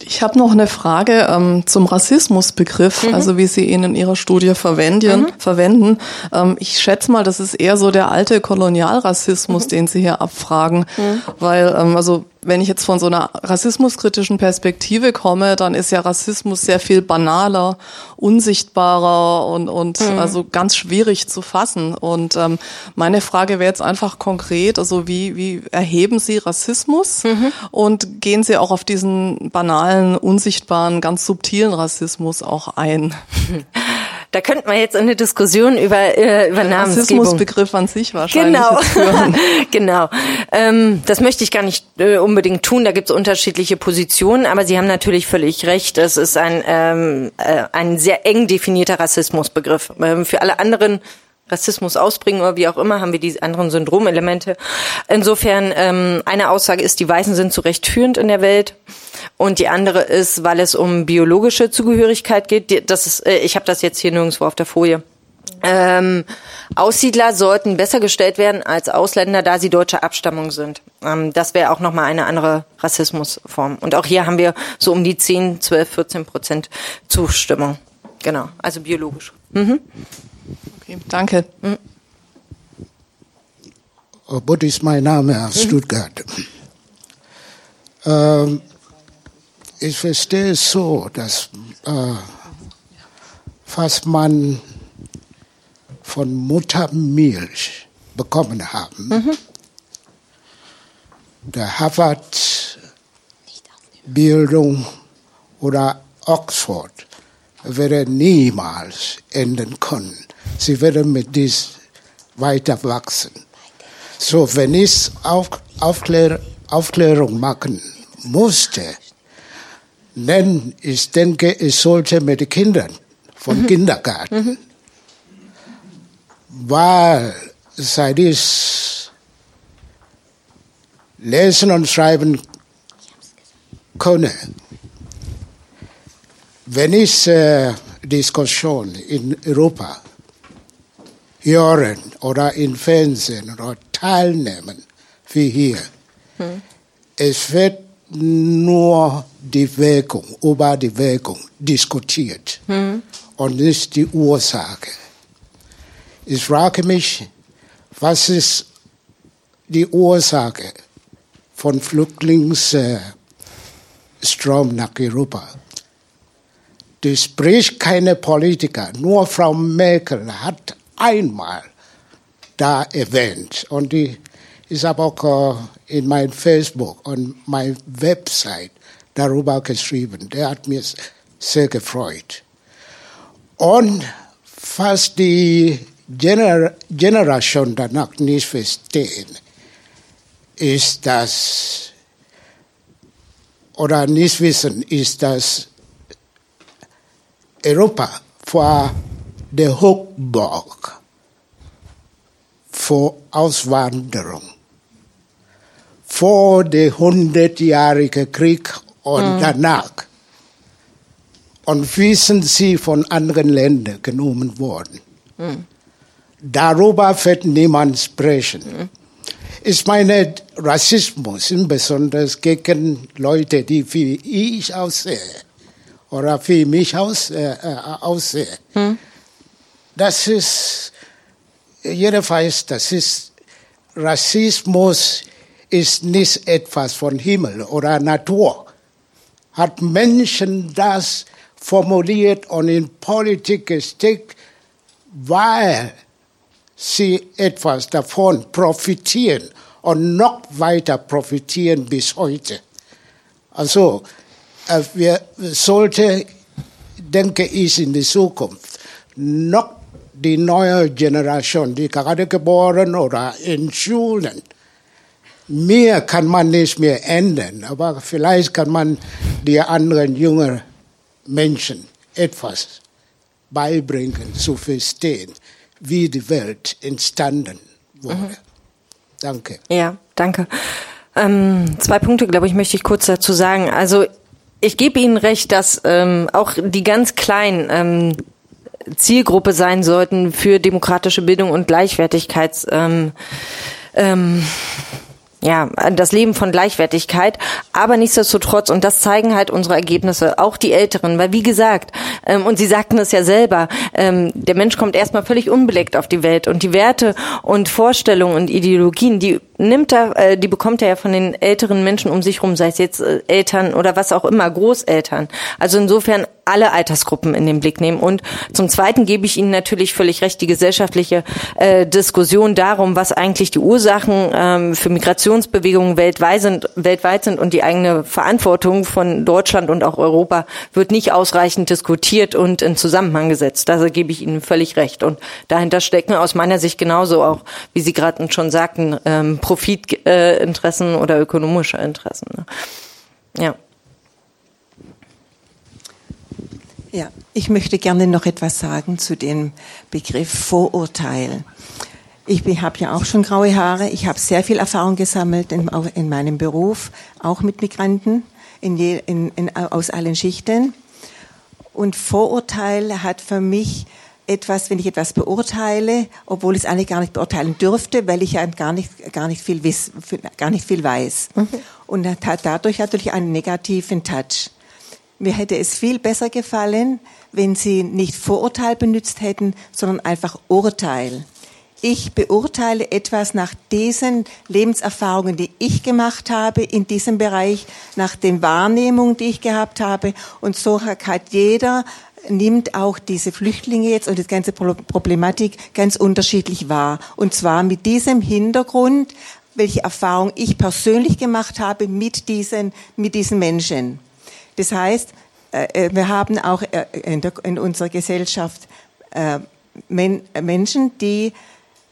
Ich habe noch eine Frage ähm, zum Rassismusbegriff, mhm. also wie Sie ihn in Ihrer Studie verwenden. Mhm. verwenden. Ähm, ich schätze mal, das ist eher so der alte Kolonialrassismus, mhm. den Sie hier abfragen, mhm. weil ähm, also wenn ich jetzt von so einer rassismuskritischen Perspektive komme, dann ist ja Rassismus sehr viel banaler, unsichtbarer und, und mhm. also ganz schwierig zu fassen. Und ähm, meine Frage wäre jetzt einfach konkret, also wie, wie erheben Sie Rassismus mhm. und gehen Sie auch auf diesen banalen, unsichtbaren, ganz subtilen Rassismus auch ein? Da könnten wir jetzt eine Diskussion über, äh, über Namensgebung. Rassismusbegriff an sich wahrscheinlich. Genau, genau. Ähm, das möchte ich gar nicht äh, unbedingt tun. Da gibt es unterschiedliche Positionen, aber Sie haben natürlich völlig recht. Es ist ein, ähm, äh, ein sehr eng definierter Rassismusbegriff. Ähm, für alle anderen Rassismus ausbringen oder wie auch immer, haben wir die anderen Syndromelemente. Insofern, ähm, eine Aussage ist, die Weißen sind zu Recht führend in der Welt. Und die andere ist, weil es um biologische Zugehörigkeit geht. Das ist, äh, ich habe das jetzt hier nirgendwo auf der Folie. Ähm, Aussiedler sollten besser gestellt werden als Ausländer, da sie deutscher Abstammung sind. Ähm, das wäre auch nochmal eine andere Rassismusform. Und auch hier haben wir so um die 10, 12, 14 Prozent Zustimmung. Genau, also biologisch. Mhm. Okay, danke. Mhm. Butt ist mein Name aus mhm. Stuttgart. Ähm, ich verstehe es so, dass äh, was man von Muttermilch bekommen haben, mhm. der Harvard Bildung oder Oxford würde niemals enden können. Sie werden mit dies weiter wachsen. So, wenn ich Auf, Aufklär, Aufklärung machen musste, denn ich denke, ich sollte mit den Kindern von mhm. Kindergarten, mhm. weil seit ich lesen und schreiben könne, wenn ich äh, Diskussion in Europa hören oder im Fernsehen oder teilnehmen, wie hier, hm. es wird nur die Wirkung, über die Wirkung diskutiert mhm. und nicht die Ursache. Ich frage mich, was ist die Ursache von Flüchtlingsstrom nach Europa? Das spricht keine Politiker, nur Frau Merkel hat einmal da erwähnt und die ist aber auch in mein Facebook und mein Website darüber geschrieben. Der hat mir sehr gefreut. Und was die Gener Generation danach nicht verstehen, ist das, oder nicht wissen, ist dass Europa vor der Hochburg vor Auswanderung vor dem hundertjährigen Krieg und mhm. danach. Und wie sind sie von anderen Ländern genommen worden? Mhm. Darüber wird niemand sprechen. Mhm. Ich meine, Rassismus, insbesondere gegen Leute, die wie ich aussehe oder wie mich aus, äh, äh aussehe, mhm. Das ist, weiß, das ist Rassismus ist nicht etwas von Himmel oder Natur. Hat Menschen das formuliert und in Politik gesteckt, weil sie etwas davon profitieren und noch weiter profitieren bis heute. Also, äh, wir sollten, denke ich, in die Zukunft noch die neue Generation, die gerade geboren oder in Schulen, mehr kann man nicht mehr ändern, aber vielleicht kann man die anderen jungen Menschen etwas beibringen, zu verstehen, wie die Welt entstanden wurde. Mhm. Danke. Ja, danke. Ähm, zwei Punkte, glaube ich, möchte ich kurz dazu sagen. Also ich gebe Ihnen recht, dass ähm, auch die ganz kleinen ähm, Zielgruppe sein sollten für demokratische Bildung und Gleichwertigkeits. Ähm, ähm, ja, das Leben von Gleichwertigkeit. Aber nichtsdestotrotz, und das zeigen halt unsere Ergebnisse, auch die Älteren, weil wie gesagt, ähm, und Sie sagten es ja selber, ähm, der Mensch kommt erstmal völlig unbeleckt auf die Welt und die Werte und Vorstellungen und Ideologien, die nimmt er, äh, die bekommt er ja von den älteren Menschen um sich rum, sei es jetzt äh, Eltern oder was auch immer, Großeltern. Also insofern alle Altersgruppen in den Blick nehmen. Und zum Zweiten gebe ich Ihnen natürlich völlig recht, die gesellschaftliche äh, Diskussion darum, was eigentlich die Ursachen ähm, für Migrationsbewegungen weltweit sind, weltweit sind und die eigene Verantwortung von Deutschland und auch Europa wird nicht ausreichend diskutiert und in Zusammenhang gesetzt. Da gebe ich Ihnen völlig recht. Und dahinter stecken aus meiner Sicht genauso auch, wie Sie gerade schon sagten, ähm, Profitinteressen äh, oder ökonomische Interessen. Ne? Ja. Ja, ich möchte gerne noch etwas sagen zu dem Begriff Vorurteil. Ich habe ja auch schon graue Haare. Ich habe sehr viel Erfahrung gesammelt in, in meinem Beruf, auch mit Migranten in je, in, aus allen Schichten. Und Vorurteil hat für mich etwas, wenn ich etwas beurteile, obwohl ich es eigentlich gar nicht beurteilen dürfte, weil ich ja gar nicht, gar nicht viel, wiss, gar nicht viel weiß. Mhm. Und hat dadurch natürlich einen negativen Touch. Mir hätte es viel besser gefallen, wenn Sie nicht Vorurteil benutzt hätten, sondern einfach Urteil. Ich beurteile etwas nach diesen Lebenserfahrungen, die ich gemacht habe in diesem Bereich, nach den Wahrnehmungen, die ich gehabt habe. Und so hat jeder nimmt auch diese Flüchtlinge jetzt und die ganze Problematik ganz unterschiedlich wahr. Und zwar mit diesem Hintergrund, welche Erfahrung ich persönlich gemacht habe mit diesen, mit diesen Menschen. Das heißt, äh, äh, wir haben auch äh, in unserer Gesellschaft Menschen, die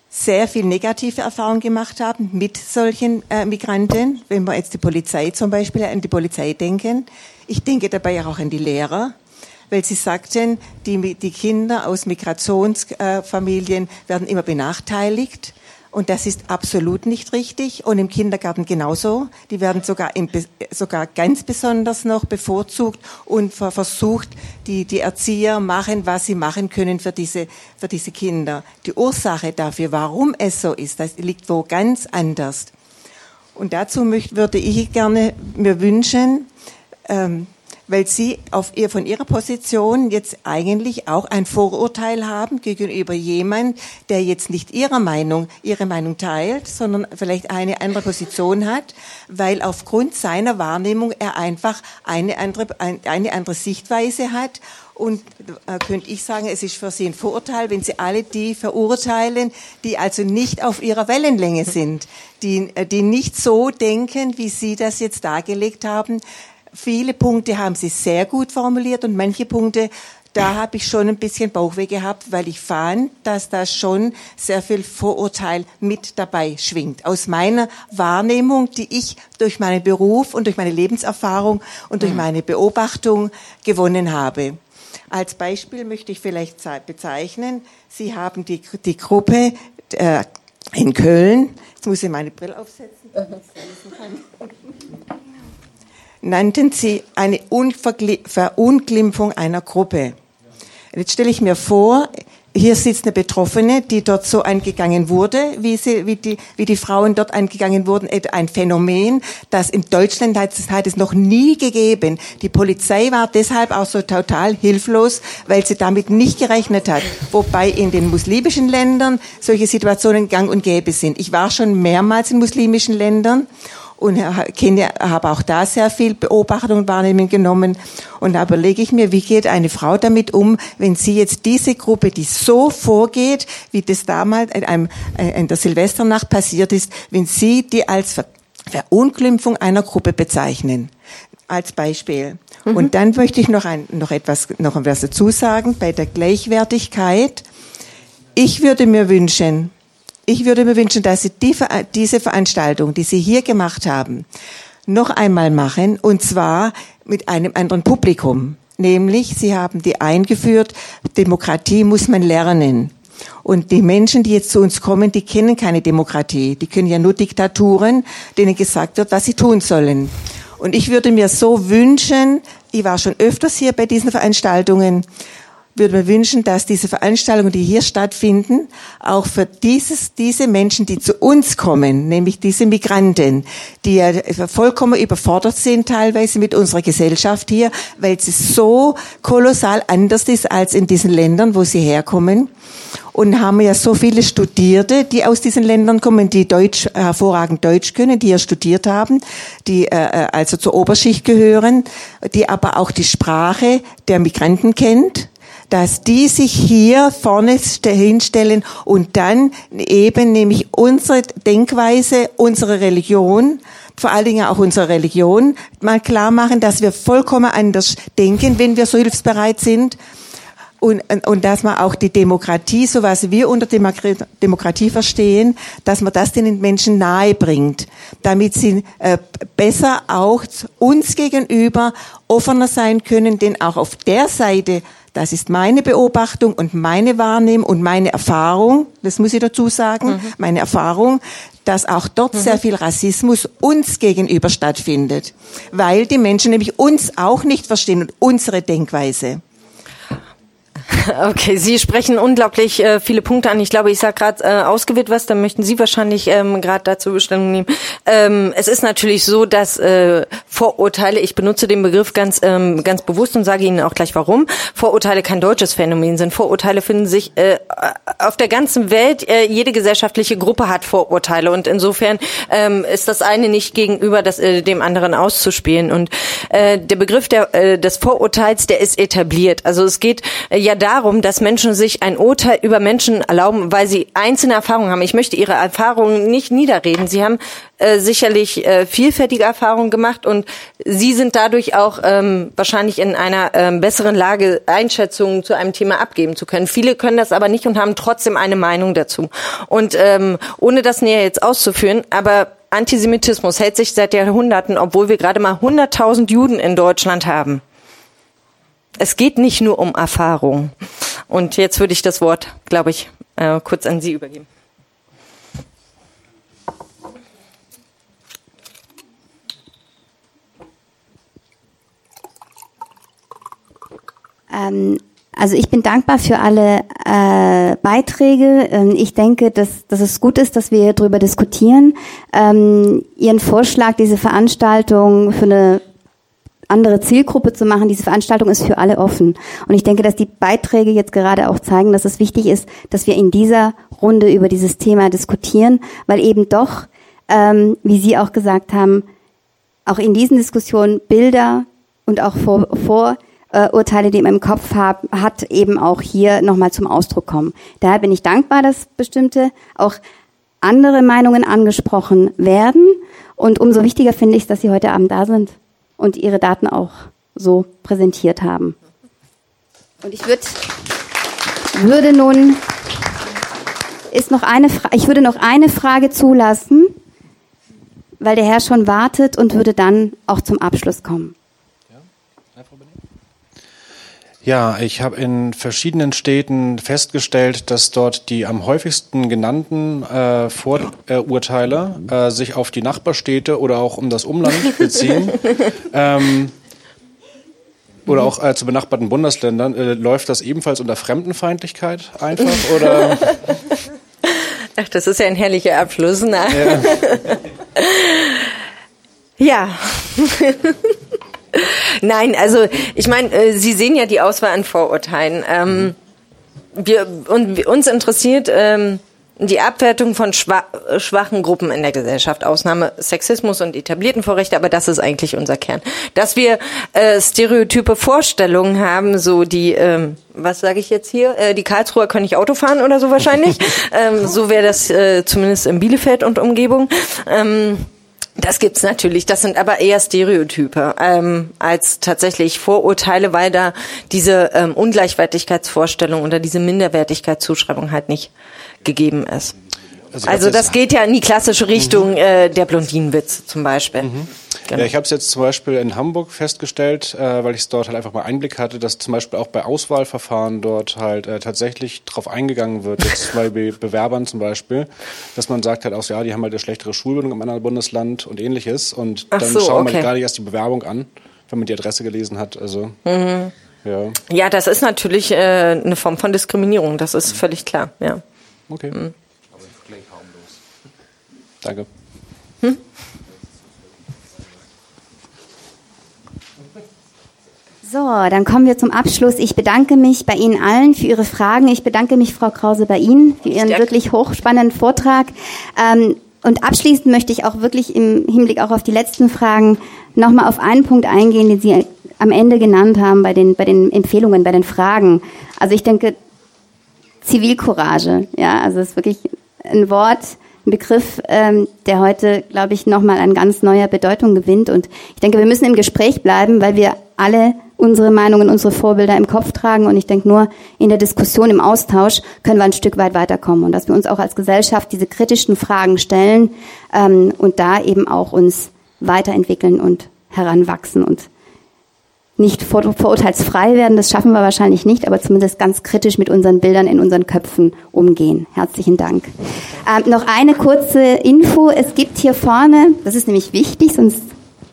sehr viel negative Erfahrungen gemacht haben mit solchen Migranten. Wenn wir jetzt die Polizei zum Beispiel an die Polizei denken. Ich denke dabei auch an die Lehrer, weil sie sagten, die, die Kinder aus Migrationsfamilien werden immer benachteiligt. Und das ist absolut nicht richtig. Und im Kindergarten genauso. Die werden sogar, im, sogar ganz besonders noch bevorzugt und versucht, die, die Erzieher machen, was sie machen können für diese, für diese Kinder. Die Ursache dafür, warum es so ist, das liegt wo ganz anders. Und dazu möchte, würde ich gerne mir wünschen, ähm, weil Sie auf ihr, von Ihrer Position jetzt eigentlich auch ein Vorurteil haben gegenüber jemand, der jetzt nicht Ihrer Meinung, Ihre Meinung teilt, sondern vielleicht eine andere Position hat, weil aufgrund seiner Wahrnehmung er einfach eine andere, eine andere Sichtweise hat. Und äh, könnte ich sagen, es ist für Sie ein Vorurteil, wenn Sie alle die verurteilen, die also nicht auf Ihrer Wellenlänge sind, die, äh, die nicht so denken, wie Sie das jetzt dargelegt haben, Viele Punkte haben Sie sehr gut formuliert und manche Punkte, da habe ich schon ein bisschen Bauchweh gehabt, weil ich fand, dass da schon sehr viel Vorurteil mit dabei schwingt. Aus meiner Wahrnehmung, die ich durch meinen Beruf und durch meine Lebenserfahrung und durch mhm. meine Beobachtung gewonnen habe. Als Beispiel möchte ich vielleicht bezeichnen, Sie haben die, die Gruppe äh, in Köln, jetzt muss ich meine Brille aufsetzen, damit ich lesen kann nannten sie eine Verunglimpfung einer Gruppe. Jetzt stelle ich mir vor, hier sitzt eine Betroffene, die dort so angegangen wurde, wie, sie, wie, die, wie die Frauen dort angegangen wurden. Ein Phänomen, das in Deutschland hat, hat es noch nie gegeben. Die Polizei war deshalb auch so total hilflos, weil sie damit nicht gerechnet hat. Wobei in den muslimischen Ländern solche Situationen gang und gäbe sind. Ich war schon mehrmals in muslimischen Ländern und kenne, habe auch da sehr viel Beobachtung und Wahrnehmung genommen. Und da überlege ich mir, wie geht eine Frau damit um, wenn sie jetzt diese Gruppe, die so vorgeht, wie das damals in, einem, äh, in der Silvesternacht passiert ist, wenn sie die als Ver Verunglimpfung einer Gruppe bezeichnen. Als Beispiel. Mhm. Und dann möchte ich noch, ein, noch etwas, noch etwas dazu sagen bei der Gleichwertigkeit. Ich würde mir wünschen, ich würde mir wünschen, dass Sie die, diese Veranstaltung, die Sie hier gemacht haben, noch einmal machen, und zwar mit einem anderen Publikum. Nämlich, Sie haben die eingeführt, Demokratie muss man lernen. Und die Menschen, die jetzt zu uns kommen, die kennen keine Demokratie. Die können ja nur Diktaturen, denen gesagt wird, was sie tun sollen. Und ich würde mir so wünschen, ich war schon öfters hier bei diesen Veranstaltungen, würde mir wünschen, dass diese Veranstaltungen, die hier stattfinden, auch für dieses, diese Menschen, die zu uns kommen, nämlich diese Migranten, die ja vollkommen überfordert sind teilweise mit unserer Gesellschaft hier, weil sie so kolossal anders ist als in diesen Ländern, wo sie herkommen. Und haben ja so viele Studierte, die aus diesen Ländern kommen, die Deutsch, hervorragend Deutsch können, die ja studiert haben, die äh, äh also zur Oberschicht gehören, die aber auch die Sprache der Migranten kennt dass die sich hier vorne hinstellen und dann eben nämlich unsere Denkweise, unsere Religion, vor allen Dingen auch unsere Religion, mal klar machen, dass wir vollkommen anders denken, wenn wir so hilfsbereit sind. Und, und dass man auch die Demokratie, so was wir unter Demokratie verstehen, dass man das den Menschen nahe bringt, damit sie äh, besser auch uns gegenüber offener sein können, denn auch auf der Seite das ist meine Beobachtung und meine Wahrnehmung und meine Erfahrung, das muss ich dazu sagen, mhm. meine Erfahrung, dass auch dort mhm. sehr viel Rassismus uns gegenüber stattfindet, weil die Menschen nämlich uns auch nicht verstehen und unsere Denkweise. Okay, Sie sprechen unglaublich äh, viele Punkte an. Ich glaube, ich sage gerade äh, ausgewählt was, dann möchten Sie wahrscheinlich ähm, gerade dazu Bestellung nehmen. Ähm, es ist natürlich so, dass äh, Vorurteile, ich benutze den Begriff ganz, ähm, ganz bewusst und sage Ihnen auch gleich warum, Vorurteile kein deutsches Phänomen sind. Vorurteile finden sich äh, auf der ganzen Welt, äh, jede gesellschaftliche Gruppe hat Vorurteile und insofern ähm, ist das eine nicht gegenüber das, äh, dem anderen auszuspielen. Und äh, der Begriff der, äh, des Vorurteils, der ist etabliert. Also es geht äh, ja darum, dass Menschen sich ein Urteil über Menschen erlauben, weil sie einzelne Erfahrungen haben. Ich möchte ihre Erfahrungen nicht niederreden. Sie haben äh, sicherlich äh, vielfältige Erfahrungen gemacht und sie sind dadurch auch ähm, wahrscheinlich in einer ähm, besseren Lage, Einschätzungen zu einem Thema abgeben zu können. Viele können das aber nicht und haben trotzdem eine Meinung dazu. Und ähm, ohne das näher jetzt auszuführen, aber Antisemitismus hält sich seit Jahrhunderten, obwohl wir gerade mal 100.000 Juden in Deutschland haben es geht nicht nur um Erfahrung. Und jetzt würde ich das Wort, glaube ich, äh, kurz an Sie übergeben. Ähm, also ich bin dankbar für alle äh, Beiträge. Ähm, ich denke, dass, dass es gut ist, dass wir darüber diskutieren. Ähm, Ihren Vorschlag, diese Veranstaltung für eine andere Zielgruppe zu machen. Diese Veranstaltung ist für alle offen. Und ich denke, dass die Beiträge jetzt gerade auch zeigen, dass es wichtig ist, dass wir in dieser Runde über dieses Thema diskutieren, weil eben doch, ähm, wie Sie auch gesagt haben, auch in diesen Diskussionen Bilder und auch vor, vor äh, Urteile, die man im Kopf hab, hat, eben auch hier nochmal zum Ausdruck kommen. Daher bin ich dankbar, dass bestimmte auch andere Meinungen angesprochen werden. Und umso wichtiger finde ich, dass Sie heute Abend da sind und ihre Daten auch so präsentiert haben. Und ich würd, würde nun ist noch eine Fra ich würde noch eine Frage zulassen, weil der Herr schon wartet und würde dann auch zum Abschluss kommen. Ja, ich habe in verschiedenen Städten festgestellt, dass dort die am häufigsten genannten äh, Vorurteile äh, sich auf die Nachbarstädte oder auch um das Umland beziehen. ähm, oder auch äh, zu benachbarten Bundesländern. Äh, läuft das ebenfalls unter Fremdenfeindlichkeit einfach? Oder? Ach, das ist ja ein herrlicher Abschluss. Ne? Ja. ja. Nein, also ich meine, äh, Sie sehen ja die Auswahl an Vorurteilen. Ähm, wir, und, uns interessiert ähm, die Abwertung von schwa schwachen Gruppen in der Gesellschaft, Ausnahme Sexismus und etablierten Vorrechte, aber das ist eigentlich unser Kern. Dass wir äh, stereotype Vorstellungen haben, so die, ähm, was sage ich jetzt hier, äh, die Karlsruher können nicht Auto fahren oder so wahrscheinlich. ähm, so wäre das äh, zumindest in Bielefeld und Umgebung. Ähm, das gibt's natürlich. Das sind aber eher Stereotype ähm, als tatsächlich Vorurteile, weil da diese ähm, Ungleichwertigkeitsvorstellung oder diese Minderwertigkeitszuschreibung halt nicht gegeben ist. Also, also das geht ja in die klassische Richtung mhm. äh, der Blondinenwitz zum Beispiel. Mhm. Genau. Ja, ich habe es jetzt zum Beispiel in Hamburg festgestellt, äh, weil ich es dort halt einfach mal Einblick hatte, dass zum Beispiel auch bei Auswahlverfahren dort halt äh, tatsächlich drauf eingegangen wird, jetzt bei Be Bewerbern zum Beispiel, dass man sagt halt auch, ja, die haben halt eine schlechtere Schulbildung im anderen Bundesland und ähnliches und Ach dann so, schauen okay. wir gerade erst die Bewerbung an, wenn man die Adresse gelesen hat. Also mhm. Ja. Ja, das ist natürlich äh, eine Form von Diskriminierung, das ist völlig klar, ja. Okay. Mhm. Danke. Hm? So, dann kommen wir zum Abschluss. Ich bedanke mich bei Ihnen allen für Ihre Fragen. Ich bedanke mich, Frau Krause, bei Ihnen für Ihren wirklich hochspannenden Vortrag. Ähm, und abschließend möchte ich auch wirklich im Hinblick auch auf die letzten Fragen nochmal auf einen Punkt eingehen, den Sie am Ende genannt haben bei den, bei den Empfehlungen, bei den Fragen. Also ich denke, Zivilcourage, ja, also es ist wirklich ein Wort, ein Begriff, ähm, der heute, glaube ich, nochmal an ganz neuer Bedeutung gewinnt. Und ich denke, wir müssen im Gespräch bleiben, weil wir alle unsere Meinungen, unsere Vorbilder im Kopf tragen. Und ich denke, nur in der Diskussion, im Austausch können wir ein Stück weit weiterkommen. Und dass wir uns auch als Gesellschaft diese kritischen Fragen stellen ähm, und da eben auch uns weiterentwickeln und heranwachsen und nicht vor, vorurteilsfrei werden, das schaffen wir wahrscheinlich nicht, aber zumindest ganz kritisch mit unseren Bildern in unseren Köpfen umgehen. Herzlichen Dank. Ähm, noch eine kurze Info. Es gibt hier vorne, das ist nämlich wichtig, sonst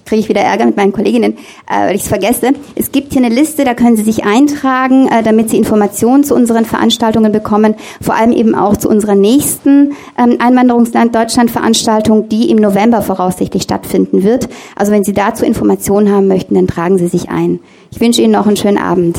kriege ich wieder Ärger mit meinen Kolleginnen, äh, weil ich es vergesse. Es gibt hier eine Liste, da können Sie sich eintragen, äh, damit Sie Informationen zu unseren Veranstaltungen bekommen, vor allem eben auch zu unserer nächsten ähm, Einwanderungsland Deutschland Veranstaltung, die im November voraussichtlich stattfinden wird. Also wenn Sie dazu Informationen haben möchten, dann tragen Sie sich ein. Ich wünsche Ihnen noch einen schönen Abend.